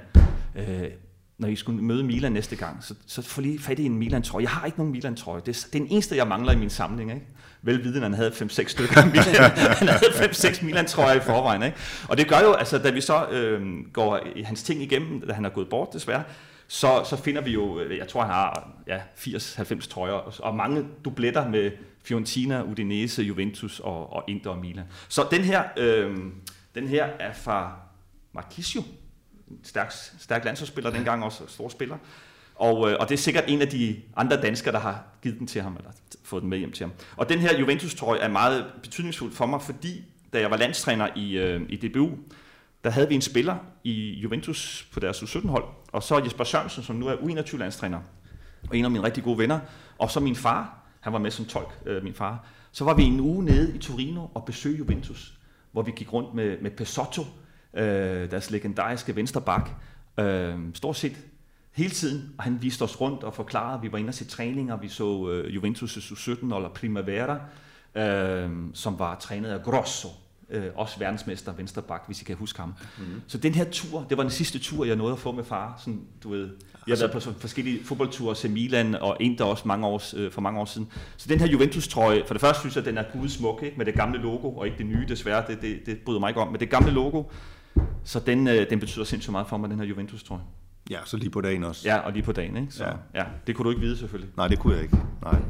øh, når I skulle møde Milan næste gang, så, så få lige fat i en Milan-trøje. Jeg har ikke nogen Milan-trøje. Det er, det er den eneste, jeg mangler i min samling. Ikke? Velvidende, at han havde 5-6 stykker Milan. han havde 5-6 Milan-trøjer i forvejen. Ikke? Og det gør jo, altså, da vi så øh, går hans ting igennem, da han er gået bort desværre, så, så finder vi jo, øh, jeg tror han har ja, 80-90 trøjer, og mange dubletter med Fiorentina, Udinese, Juventus og, og Inter og Milan. Så den her øh, Den her er fra Marquisio, stærk, stærk landsholdsspiller dengang, også stor spiller. Og, øh, og det er sikkert en af de andre danskere, der har givet den til ham, eller fået den med hjem til ham. Og den her Juventus-trøje er meget betydningsfuld for mig, fordi da jeg var landstræner i, øh, i DBU, der havde vi en spiller i Juventus på deres U17-hold, og så Jesper Sørensen, som nu er U21-landstræner, og en af mine rigtig gode venner, og så min far, han var med som tolk, øh, min far. Så var vi en uge nede i Torino og besøgte Juventus, hvor vi gik rundt med, med Pesotto, øh, deres legendariske vensterbak, øh, stort set hele tiden, og han viste os rundt og forklarede, vi var inde og se træninger, vi så øh, Juventus' U17 eller Primavera, øh, som var trænet af Grosso, øh, også verdensmester vensterbak, hvis I kan huske ham. Mm-hmm. Så den her tur, det var den sidste tur, jeg nåede at få med far. Sådan, du ved, jeg har været på sådan forskellige fodboldture til Milan, og en der også mange år, øh, for mange år siden. Så den her Juventus-trøje, for det første synes jeg, at den er gudsmuk, ikke? med det gamle logo, og ikke det nye desværre, det, det, det bryder mig ikke om, men det gamle logo, så den, øh, den betyder sindssygt meget for mig, den her Juventus-trøje. Ja, så lige på dagen også. Ja, og lige på dagen, ikke? Så, ja. ja. det kunne du ikke vide selvfølgelig. Nej, det kunne jeg ikke. Nej.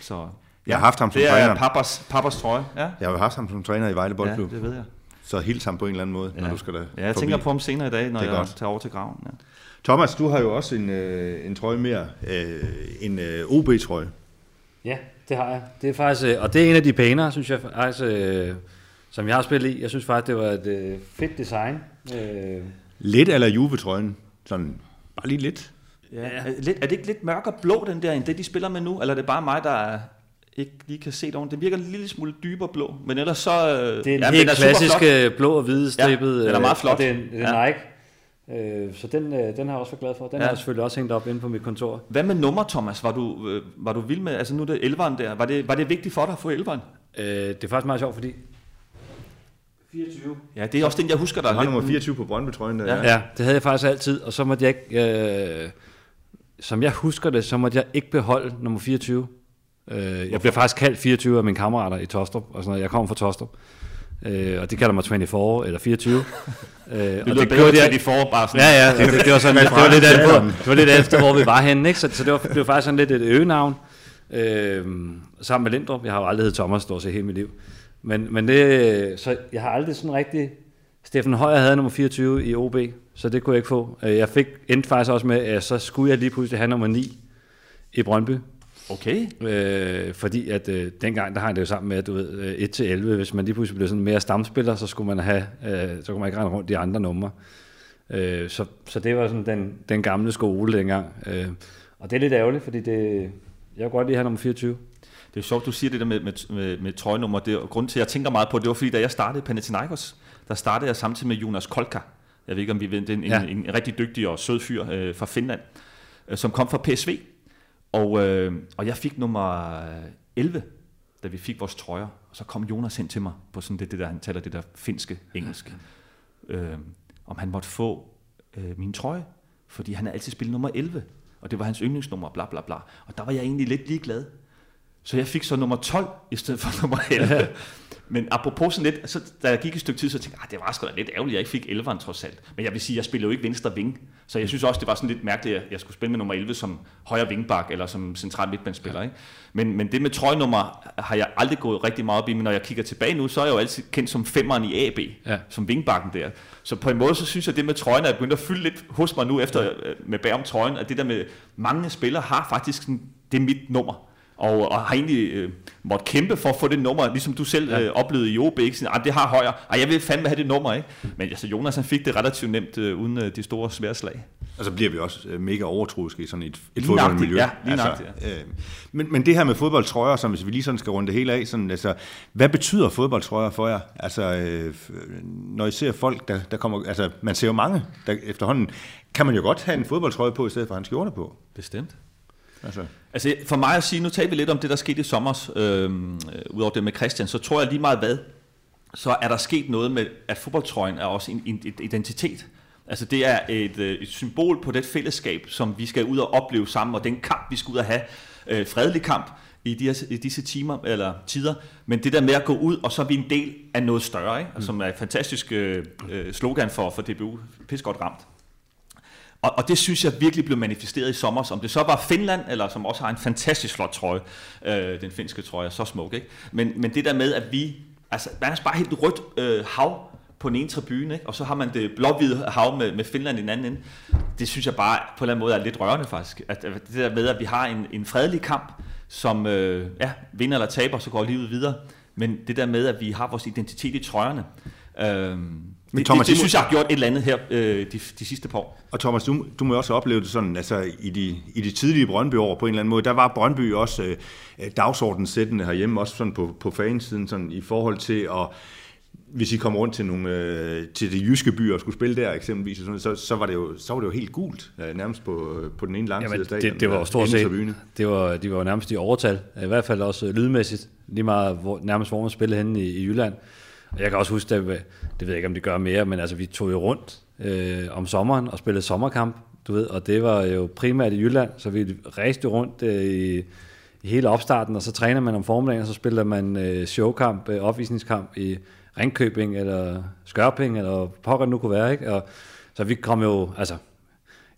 Så, Jeg har haft ham som det træner. er pappas, pappas trøje. Ja, Jeg har haft ham som træner i Vejle ja Boldklub, det ved jeg. så hils ham på en eller anden måde, Ja. når du skal der Ja, jeg forbi. tænker på ham senere i dag, når Det jeg godt. tager over til graven. Ja. Thomas, du har jo også en, øh, en trøje mere, øh, en øh, OB-trøje. Ja, det har jeg. Det er faktisk, øh, og det er en af de pænere, synes jeg faktisk, øh, som jeg har spillet i. Jeg synes faktisk, det var et øh, fedt design. Øh, Lidt eller Juve-trøjen, sådan bare lige lidt. Ja. Er, lidt, er det ikke lidt mørkere blå, den der, end det, de spiller med nu? Eller er det bare mig, der er, ikke lige kan se det ordentligt? Den virker en lille smule dybere blå, men ellers så... øh, det er en ja, helt klassisk flot. øh, blå og hvide stribet. den er meget øh, flot. Og det er, det er Ja. Nike. Øh, så den, øh, den har jeg også været glad for. Den Ja. ja. har jeg selvfølgelig også hængt op inde på mit kontor. Hvad med nummer, Thomas? Var du, øh, var du vild med? Altså nu er det 11'eren der. Var det, var det vigtigt for dig at få 11'eren? Øh, det er faktisk meget sjovt, fordi 24. Ja, det er også den, jeg husker, der Du har er nummer lidt... 24 på Brøndby-trøjen. Der. Ja. Ja. Ja, det havde jeg faktisk altid, og så måtte jeg ikke, øh, som jeg husker det, så måtte jeg ikke beholde nummer 24. Øh, jeg blev faktisk kaldt 24 af mine kammerater i Tostrup, og sådan noget. Jeg kommer fra Tostrup, øh, og de kalder mig 24 eller 24. øh, Det og bedre gjorde de får bare sådan... Ja, ja, og det, det var sådan, det, det var lidt af, det var lidt efter, hvor vi var henne, ikke? Så, så det, var, det var faktisk sådan lidt et øgenavn, øh, sammen med Lindrup. Jeg har jo aldrig heddet Thomas, stort set hele mit liv. Men, men det, så jeg har aldrig sådan rigtig... Steffen Højer havde nummer 24 i OB, så det kunne jeg ikke få. Øh, Jeg fik endte faktisk også med, at så skulle jeg lige pludselig have nummer 9 i Brøndby. Okay. Øh, fordi at øh, dengang, der hang det jo sammen med, at du ved, øh, 1-11, hvis man lige pludselig blev sådan mere stamspiller, så skulle man have, øh, så kunne man ikke rende rundt i andre numre. Øh, så, så det var sådan den, den gamle skole dengang. Øh, og det er lidt ærgerligt, fordi det, jeg kunne godt lige have nummer 24. Det er sjovt, du siger det der med, med, med, med trøjenummer. Det er grund til, at jeg tænker meget på, det var fordi, da jeg startede Panathinaikos, der startede jeg samtidig med Jonas Kolka. Jeg ved ikke, om vi ved, det er en. Ja. en, en rigtig dygtig og sød fyr øh, fra Finland, øh, som kom fra PSV. Og, øh, og jeg fik nummer 11, da vi fik vores trøjer. Og så kom Jonas hen til mig på sådan det, det der, han taler det der finske engelsk. Øh, om han måtte få øh, min trøje, fordi han har altid spillet nummer 11. Og det var hans yndlingsnummer, bla bla bla. Og der var jeg egentlig lidt ligeglad. Så jeg fik så nummer 12 i stedet for nummer 11. Men apropos sådan lidt, så da jeg gik et stykke tid, så tænkte jeg, "Ah, det var sgu da lidt ærgerligt, at jeg ikke fik 11'eren trods alt. Men jeg vil sige, jeg spiller jo ikke venstre ving. Så jeg synes også, det var sådan lidt mærkeligt, at jeg skulle spille med nummer 11 som højre vingbak, eller som central midtbanespiller. Ikke? Men, men det med trøjenummer har jeg aldrig gået rigtig meget op i, men når jeg kigger tilbage nu, så er jeg jo altid kendt som femmeren i AB, Ja. som vingbakken der. Så på en måde, så synes jeg, at det med trøjen er begyndt at fylde lidt hos mig nu, efter øh, med bag om trøjen, at det der med mange spillere har faktisk sådan, det er mit nummer. Og, og har egentlig øh, måtte kæmpe for at få det nummer, ligesom du selv øh, oplevede i OB, ikke? Sådan, "Ah, det har højere, Ej, jeg vil fandme have det nummer, ikke? Men altså, Jonas han fik det relativt nemt, øh, uden øh, de store svære slag. Og så bliver vi også øh, mega overtroiske i sådan et, et Lige fodboldmiljø. ja, lige nøjagtigt, øh, men, men det her med fodboldtrøjer, som hvis vi lige sådan skal runde det hele af, sådan, altså, hvad betyder fodboldtrøjer for jer? Altså, øh, når I ser folk, der, der kommer, altså, man ser jo mange der, efterhånden, kan man jo godt have en fodboldtrøje på, i stedet for en skjorte på. Bestemt. Altså, Altså for mig at sige, nu taler vi lidt om det, der skete i sommer, øh, øh, udover det med Christian, så tror jeg lige meget hvad, så er der sket noget med, at fodboldtrøjen er også en, en, et identitet. Altså det er et, øh, et symbol på det fællesskab, som vi skal ud og opleve sammen, og den kamp, vi skal ud og have, øh, fredelig kamp i, de her, i disse timer, eller tider, men det der med at gå ud, og så er vi en del af noget større, ikke? Mm. som er et fantastisk øh, øh, slogan for, for DBU, pis godt ramt. Og, og det synes jeg virkelig blev manifesteret i sommer, om det så var Finland, eller som også har en fantastisk flot trøje, øh, den finske trøje er så smuk, ikke? Men, men det der med, at vi, altså man er altså bare helt rødt øh, hav på den ene tribune, ikke? og så har man det blå-hvide hav med, med Finland i den anden ende. Det synes jeg bare på en eller anden måde er lidt rørende faktisk. At, at det der med, at vi har en, en fredelig kamp, som øh, ja, vinder eller taber, så går livet videre. Men det der med, at vi har vores identitet i trøjerne, øh, men Thomas, det, det, det synes jeg har gjort et eller andet her øh, de, de sidste par år. Og Thomas, du, du må også opleve det sådan, altså i de, i de tidlige Brøndby-år på en eller anden måde, der var Brøndby også øh, dagsordensættende herhjemme, også sådan på, på fansiden, sådan i forhold til at hvis I kom rundt til, nogle, øh, til de jyske byer og skulle spille der eksempelvis, sådan, så, så, var det jo, så var det jo helt gult, øh, nærmest på, på den ene lange side af stadion. Det, det var jo stort set, det var, de var jo nærmest i overtal, i hvert fald også lydmæssigt, lige meget hvor, nærmest hvor man spillede henne i, i Jylland. Og jeg kan også huske, det, det ved jeg ikke, om de gør mere, men altså vi tog jo rundt øh, om sommeren og spillede sommerkamp, du ved, og det var jo primært i Jylland, så vi rejste rundt øh, i, i hele opstarten, og så træner man om formiddagen, og så spiller man øh, showkamp, øh, opvisningskamp i Ringkøbing, eller Skørping, eller pokker nu kunne være, ikke? Og, så vi kom jo, altså,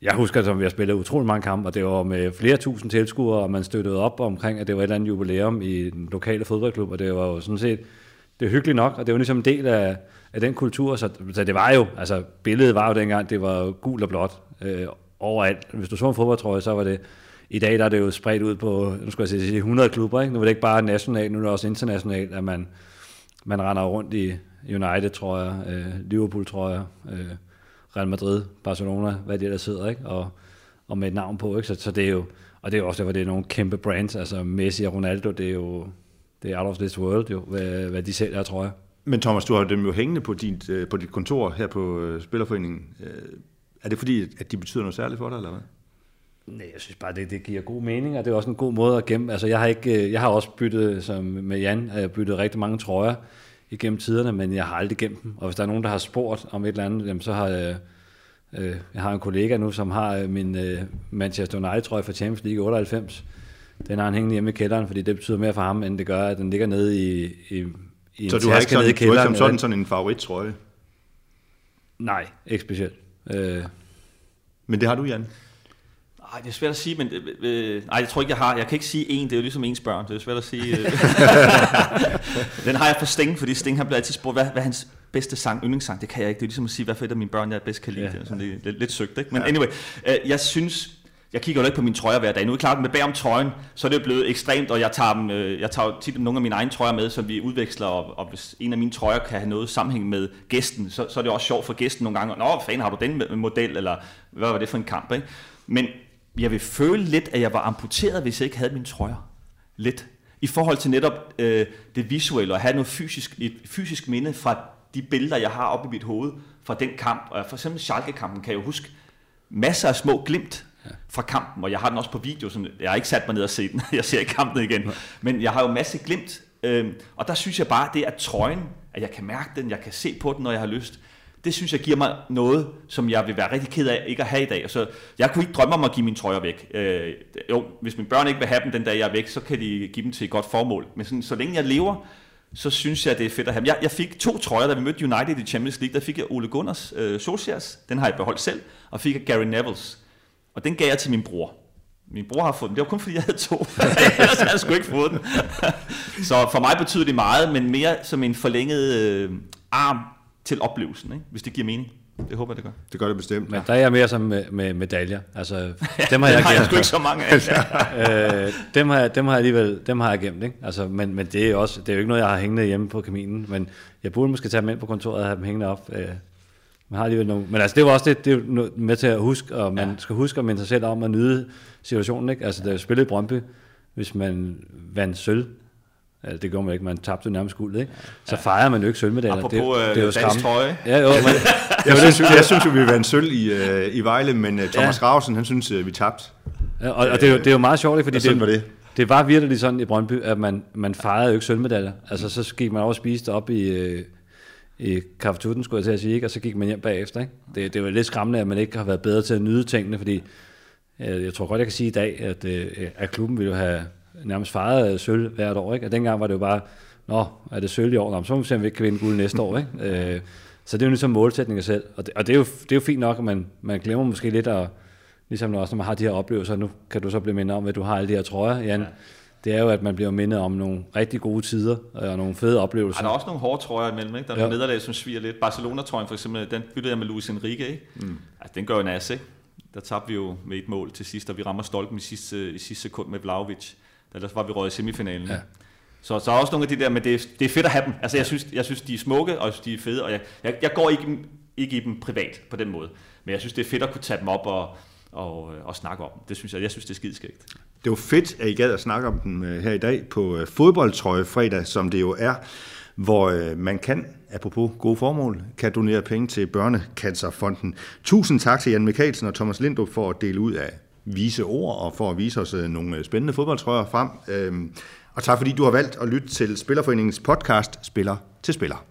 jeg husker, at vi har spillet utrolig mange kampe, og det var med flere tusind tilskuere, og man støttede op omkring, at det var et eller andet jubilæum i den lokale fodboldklub, og det var jo sådan set, det er hyggeligt nok, og det var ligesom en del af, af den kultur, så, så det var jo, altså billedet var jo dengang, det var gul og blåt øh, overalt. Hvis du så en fodboldtrøje, så var det, i dag der er det jo spredt ud på, nu skal jeg sige, 100 klubber, ikke? nu er det ikke bare nationalt, nu er det også internationalt, at man, man render rundt i United, tror jeg, øh, Liverpool, tror jeg, øh, Real Madrid, Barcelona, hvad det der sidder, ikke? Og, og med et navn på, ikke? Så, så det er jo, og det er også derfor, det er nogle kæmpe brands, altså Messi og Ronaldo, det er jo, det er out of this world jo, hvad, hvad de sælger, tror jeg. Men Thomas, du har dem jo hængende på dit, øh, på dit kontor her på øh, Spillerforeningen. Øh, er det fordi, at de betyder noget særligt for dig, eller hvad? Nej, jeg synes bare, det, det giver god mening, og det er også en god måde at gemme. Altså, jeg har, ikke, jeg har også byttet, som med Jan, jeg byttet rigtig mange trøjer igennem tiderne, men jeg har aldrig gemt dem. Og hvis der er nogen, der har spurgt om et eller andet, jamen, så har jeg, øh, jeg har en kollega nu, som har min øh, Manchester United-trøje fra Champions League 98. Den har han hængende hjemme i kælderen, fordi det betyder mere for ham, end det gør, at den ligger nede i, i, i en Så du har ikke, sådan, du har ikke sådan, sådan en favorittrøje? Nej, ikke specielt. Øh. Men det har du, Jan? Nej, det er svært at sige, men øh, øh, nej, jeg tror ikke, jeg har. Jeg kan ikke sige en, det er jo ligesom ens børn. Det er svært at sige. Øh. den har jeg for Sting, fordi Sting har blevet altid spurgt, hvad, hvad hans bedste sang, yndlingssang? Det kan jeg ikke. Det er ligesom at sige, hvad for et af mine børn, jeg bedst kan lide. Ja. Det er sådan lidt, lidt, lidt søgt, ikke? Men ja. anyway, øh, jeg synes, jeg kigger jo ikke på mine trøjer hver dag. Nu er det klart, med bag om trøjen, så er det blevet ekstremt, og jeg tager, dem, øh, jeg tager tit nogle af mine egne trøjer med, som vi udveksler, og, og hvis en af mine trøjer kan have noget sammenhæng med gæsten, så, så er det også sjovt for gæsten nogle gange. Nå, fanden har du den model, eller hvad var det for en kamp, ikke? Men jeg vil føle lidt, at jeg var amputeret, hvis jeg ikke havde mine trøjer. Lidt. I forhold til netop øh, det visuelle, og have noget fysisk, et fysisk minde fra de billeder, jeg har oppe i mit hoved fra den kamp. Og for eksempel Schalke-kampen kan jeg jo huske masser af små glimt fra kampen, og jeg har den også på video, så jeg har ikke sat mig ned og set den, jeg ser ikke kampen igen, men jeg har jo masse glimt, øh, og der synes jeg bare, det er trøjen, at jeg kan mærke den, jeg kan se på den, når jeg har lyst, det synes jeg giver mig noget, som jeg vil være rigtig ked af ikke at have i dag. Så jeg kunne ikke drømme om at give mine trøjer væk. Øh, jo, hvis mine børn ikke vil have dem den dag, jeg er væk, så kan de give dem til et godt formål. Men sådan, så længe jeg lever, så synes jeg, det er fedt at have dem. Jeg, jeg fik to trøjer, da vi mødte United i Champions League. Der fik jeg Ole Gunners øh, Solskjaers, den har jeg beholdt selv, og fik jeg Gary Neville's. Og den gav jeg til min bror. Min bror har fået den. Det var kun fordi, jeg havde to. Ellers havde jeg sgu ikke fået den. så for mig betyder det meget, men mere som en forlænget øh, arm til oplevelsen, ikke? hvis det giver mening. Det håber jeg, det gør. Det gør det bestemt. Men der er jeg mere som med, med medaljer. Altså, dem har jeg, har jeg sgu ikke så mange af. øh, dem, har, dem har jeg alligevel dem har jeg gemt. Ikke? Altså, men, men det, er også, det er jo ikke noget, jeg har hængende hjemme på kaminen. Men jeg burde måske tage dem ind på kontoret og have dem hængende op. Øh, man har alligevel nogle, men altså, det var også det, det er med til at huske, og man ja. skal huske at minde sig selv om at nyde situationen. Ikke? Altså, da jeg spillede i Brøndby, hvis man vandt sølv, Altså, det gjorde man ikke, man tabte nærmest guld, ikke? Så ja. fejrer man jo ikke sølvmedaljer. Apropos det, det er jo øh, dansk trøje. Ja, jo, men, jeg, synes, jeg synes jo, vi vandt sølv i, uh, i Vejle, men uh, Thomas ja. Grausen, han synes, uh, vi tabte. Ja, og, og det, er jo, det er jo meget sjovt, fordi det, var det. det var virkelig sådan i Brøndby, at man, man fejrede jo ikke sølvmedaljer. Altså, så gik man over og spiste op i, uh, i kaffetutten, skulle jeg til at sige, ikke? og så gik man hjem bagefter. Ikke? Det, det var lidt skræmmende, at man ikke har været bedre til at nyde tingene, fordi øh, jeg tror godt, jeg kan sige i dag, at, øh, at klubben ville jo have nærmest fejret sølv hvert år. Ikke? Og dengang var det jo bare, nå, er det sølv i år? Nå, så må vi se, om vi ikke kan vinde guld næste år. Ikke? Øh, så det er jo ligesom målsætninger selv. Og det, og det, er, jo, det er jo fint nok, at man, man glemmer måske lidt, at, ligesom også når man har de her oplevelser, nu kan du så blive mindre om, at du har alle de her trøjer, Jan. Ja det er jo, at man bliver mindet om nogle rigtig gode tider og nogle fede oplevelser. Ej, der er også nogle hårde trøjer imellem, ikke? Der er Ja. nogle nederlag, som sviger lidt. Barcelona-trøjen for eksempel, den byttede jeg med Luis Enrique, ikke? Mm. Altså, den gør jo nas, ikke? Der tabte vi jo med et mål til sidst, og vi rammer stolpen i sidste, i sidste sekund med Vlaovic. Ellers var vi røget i semifinalen. Ja. Ja. Så, så er også nogle af de der, men det det er fedt at have dem. Altså, jeg synes, jeg synes, de er smukke, og jeg synes, de er fede, og jeg, jeg, jeg går ikke, ikke i dem privat på den måde. Men jeg synes, det er fedt at kunne tage dem op og, og, og snakke om. Det synes jeg, jeg synes, det er skideskægt. Det var fedt, at I gad at snakke om den øh, her i dag på øh, fodboldtrøje fredag, som det jo er, hvor øh, man kan, apropos gode formål, kan donere penge til Børnecancerfonden. Tusind tak til Jan Mikkelsen og Thomas Lindrup for at dele ud af vise ord og for at vise os nogle spændende fodboldtrøjer frem. Øhm, og tak fordi du har valgt at lytte til Spillerforeningens podcast Spiller til Spiller.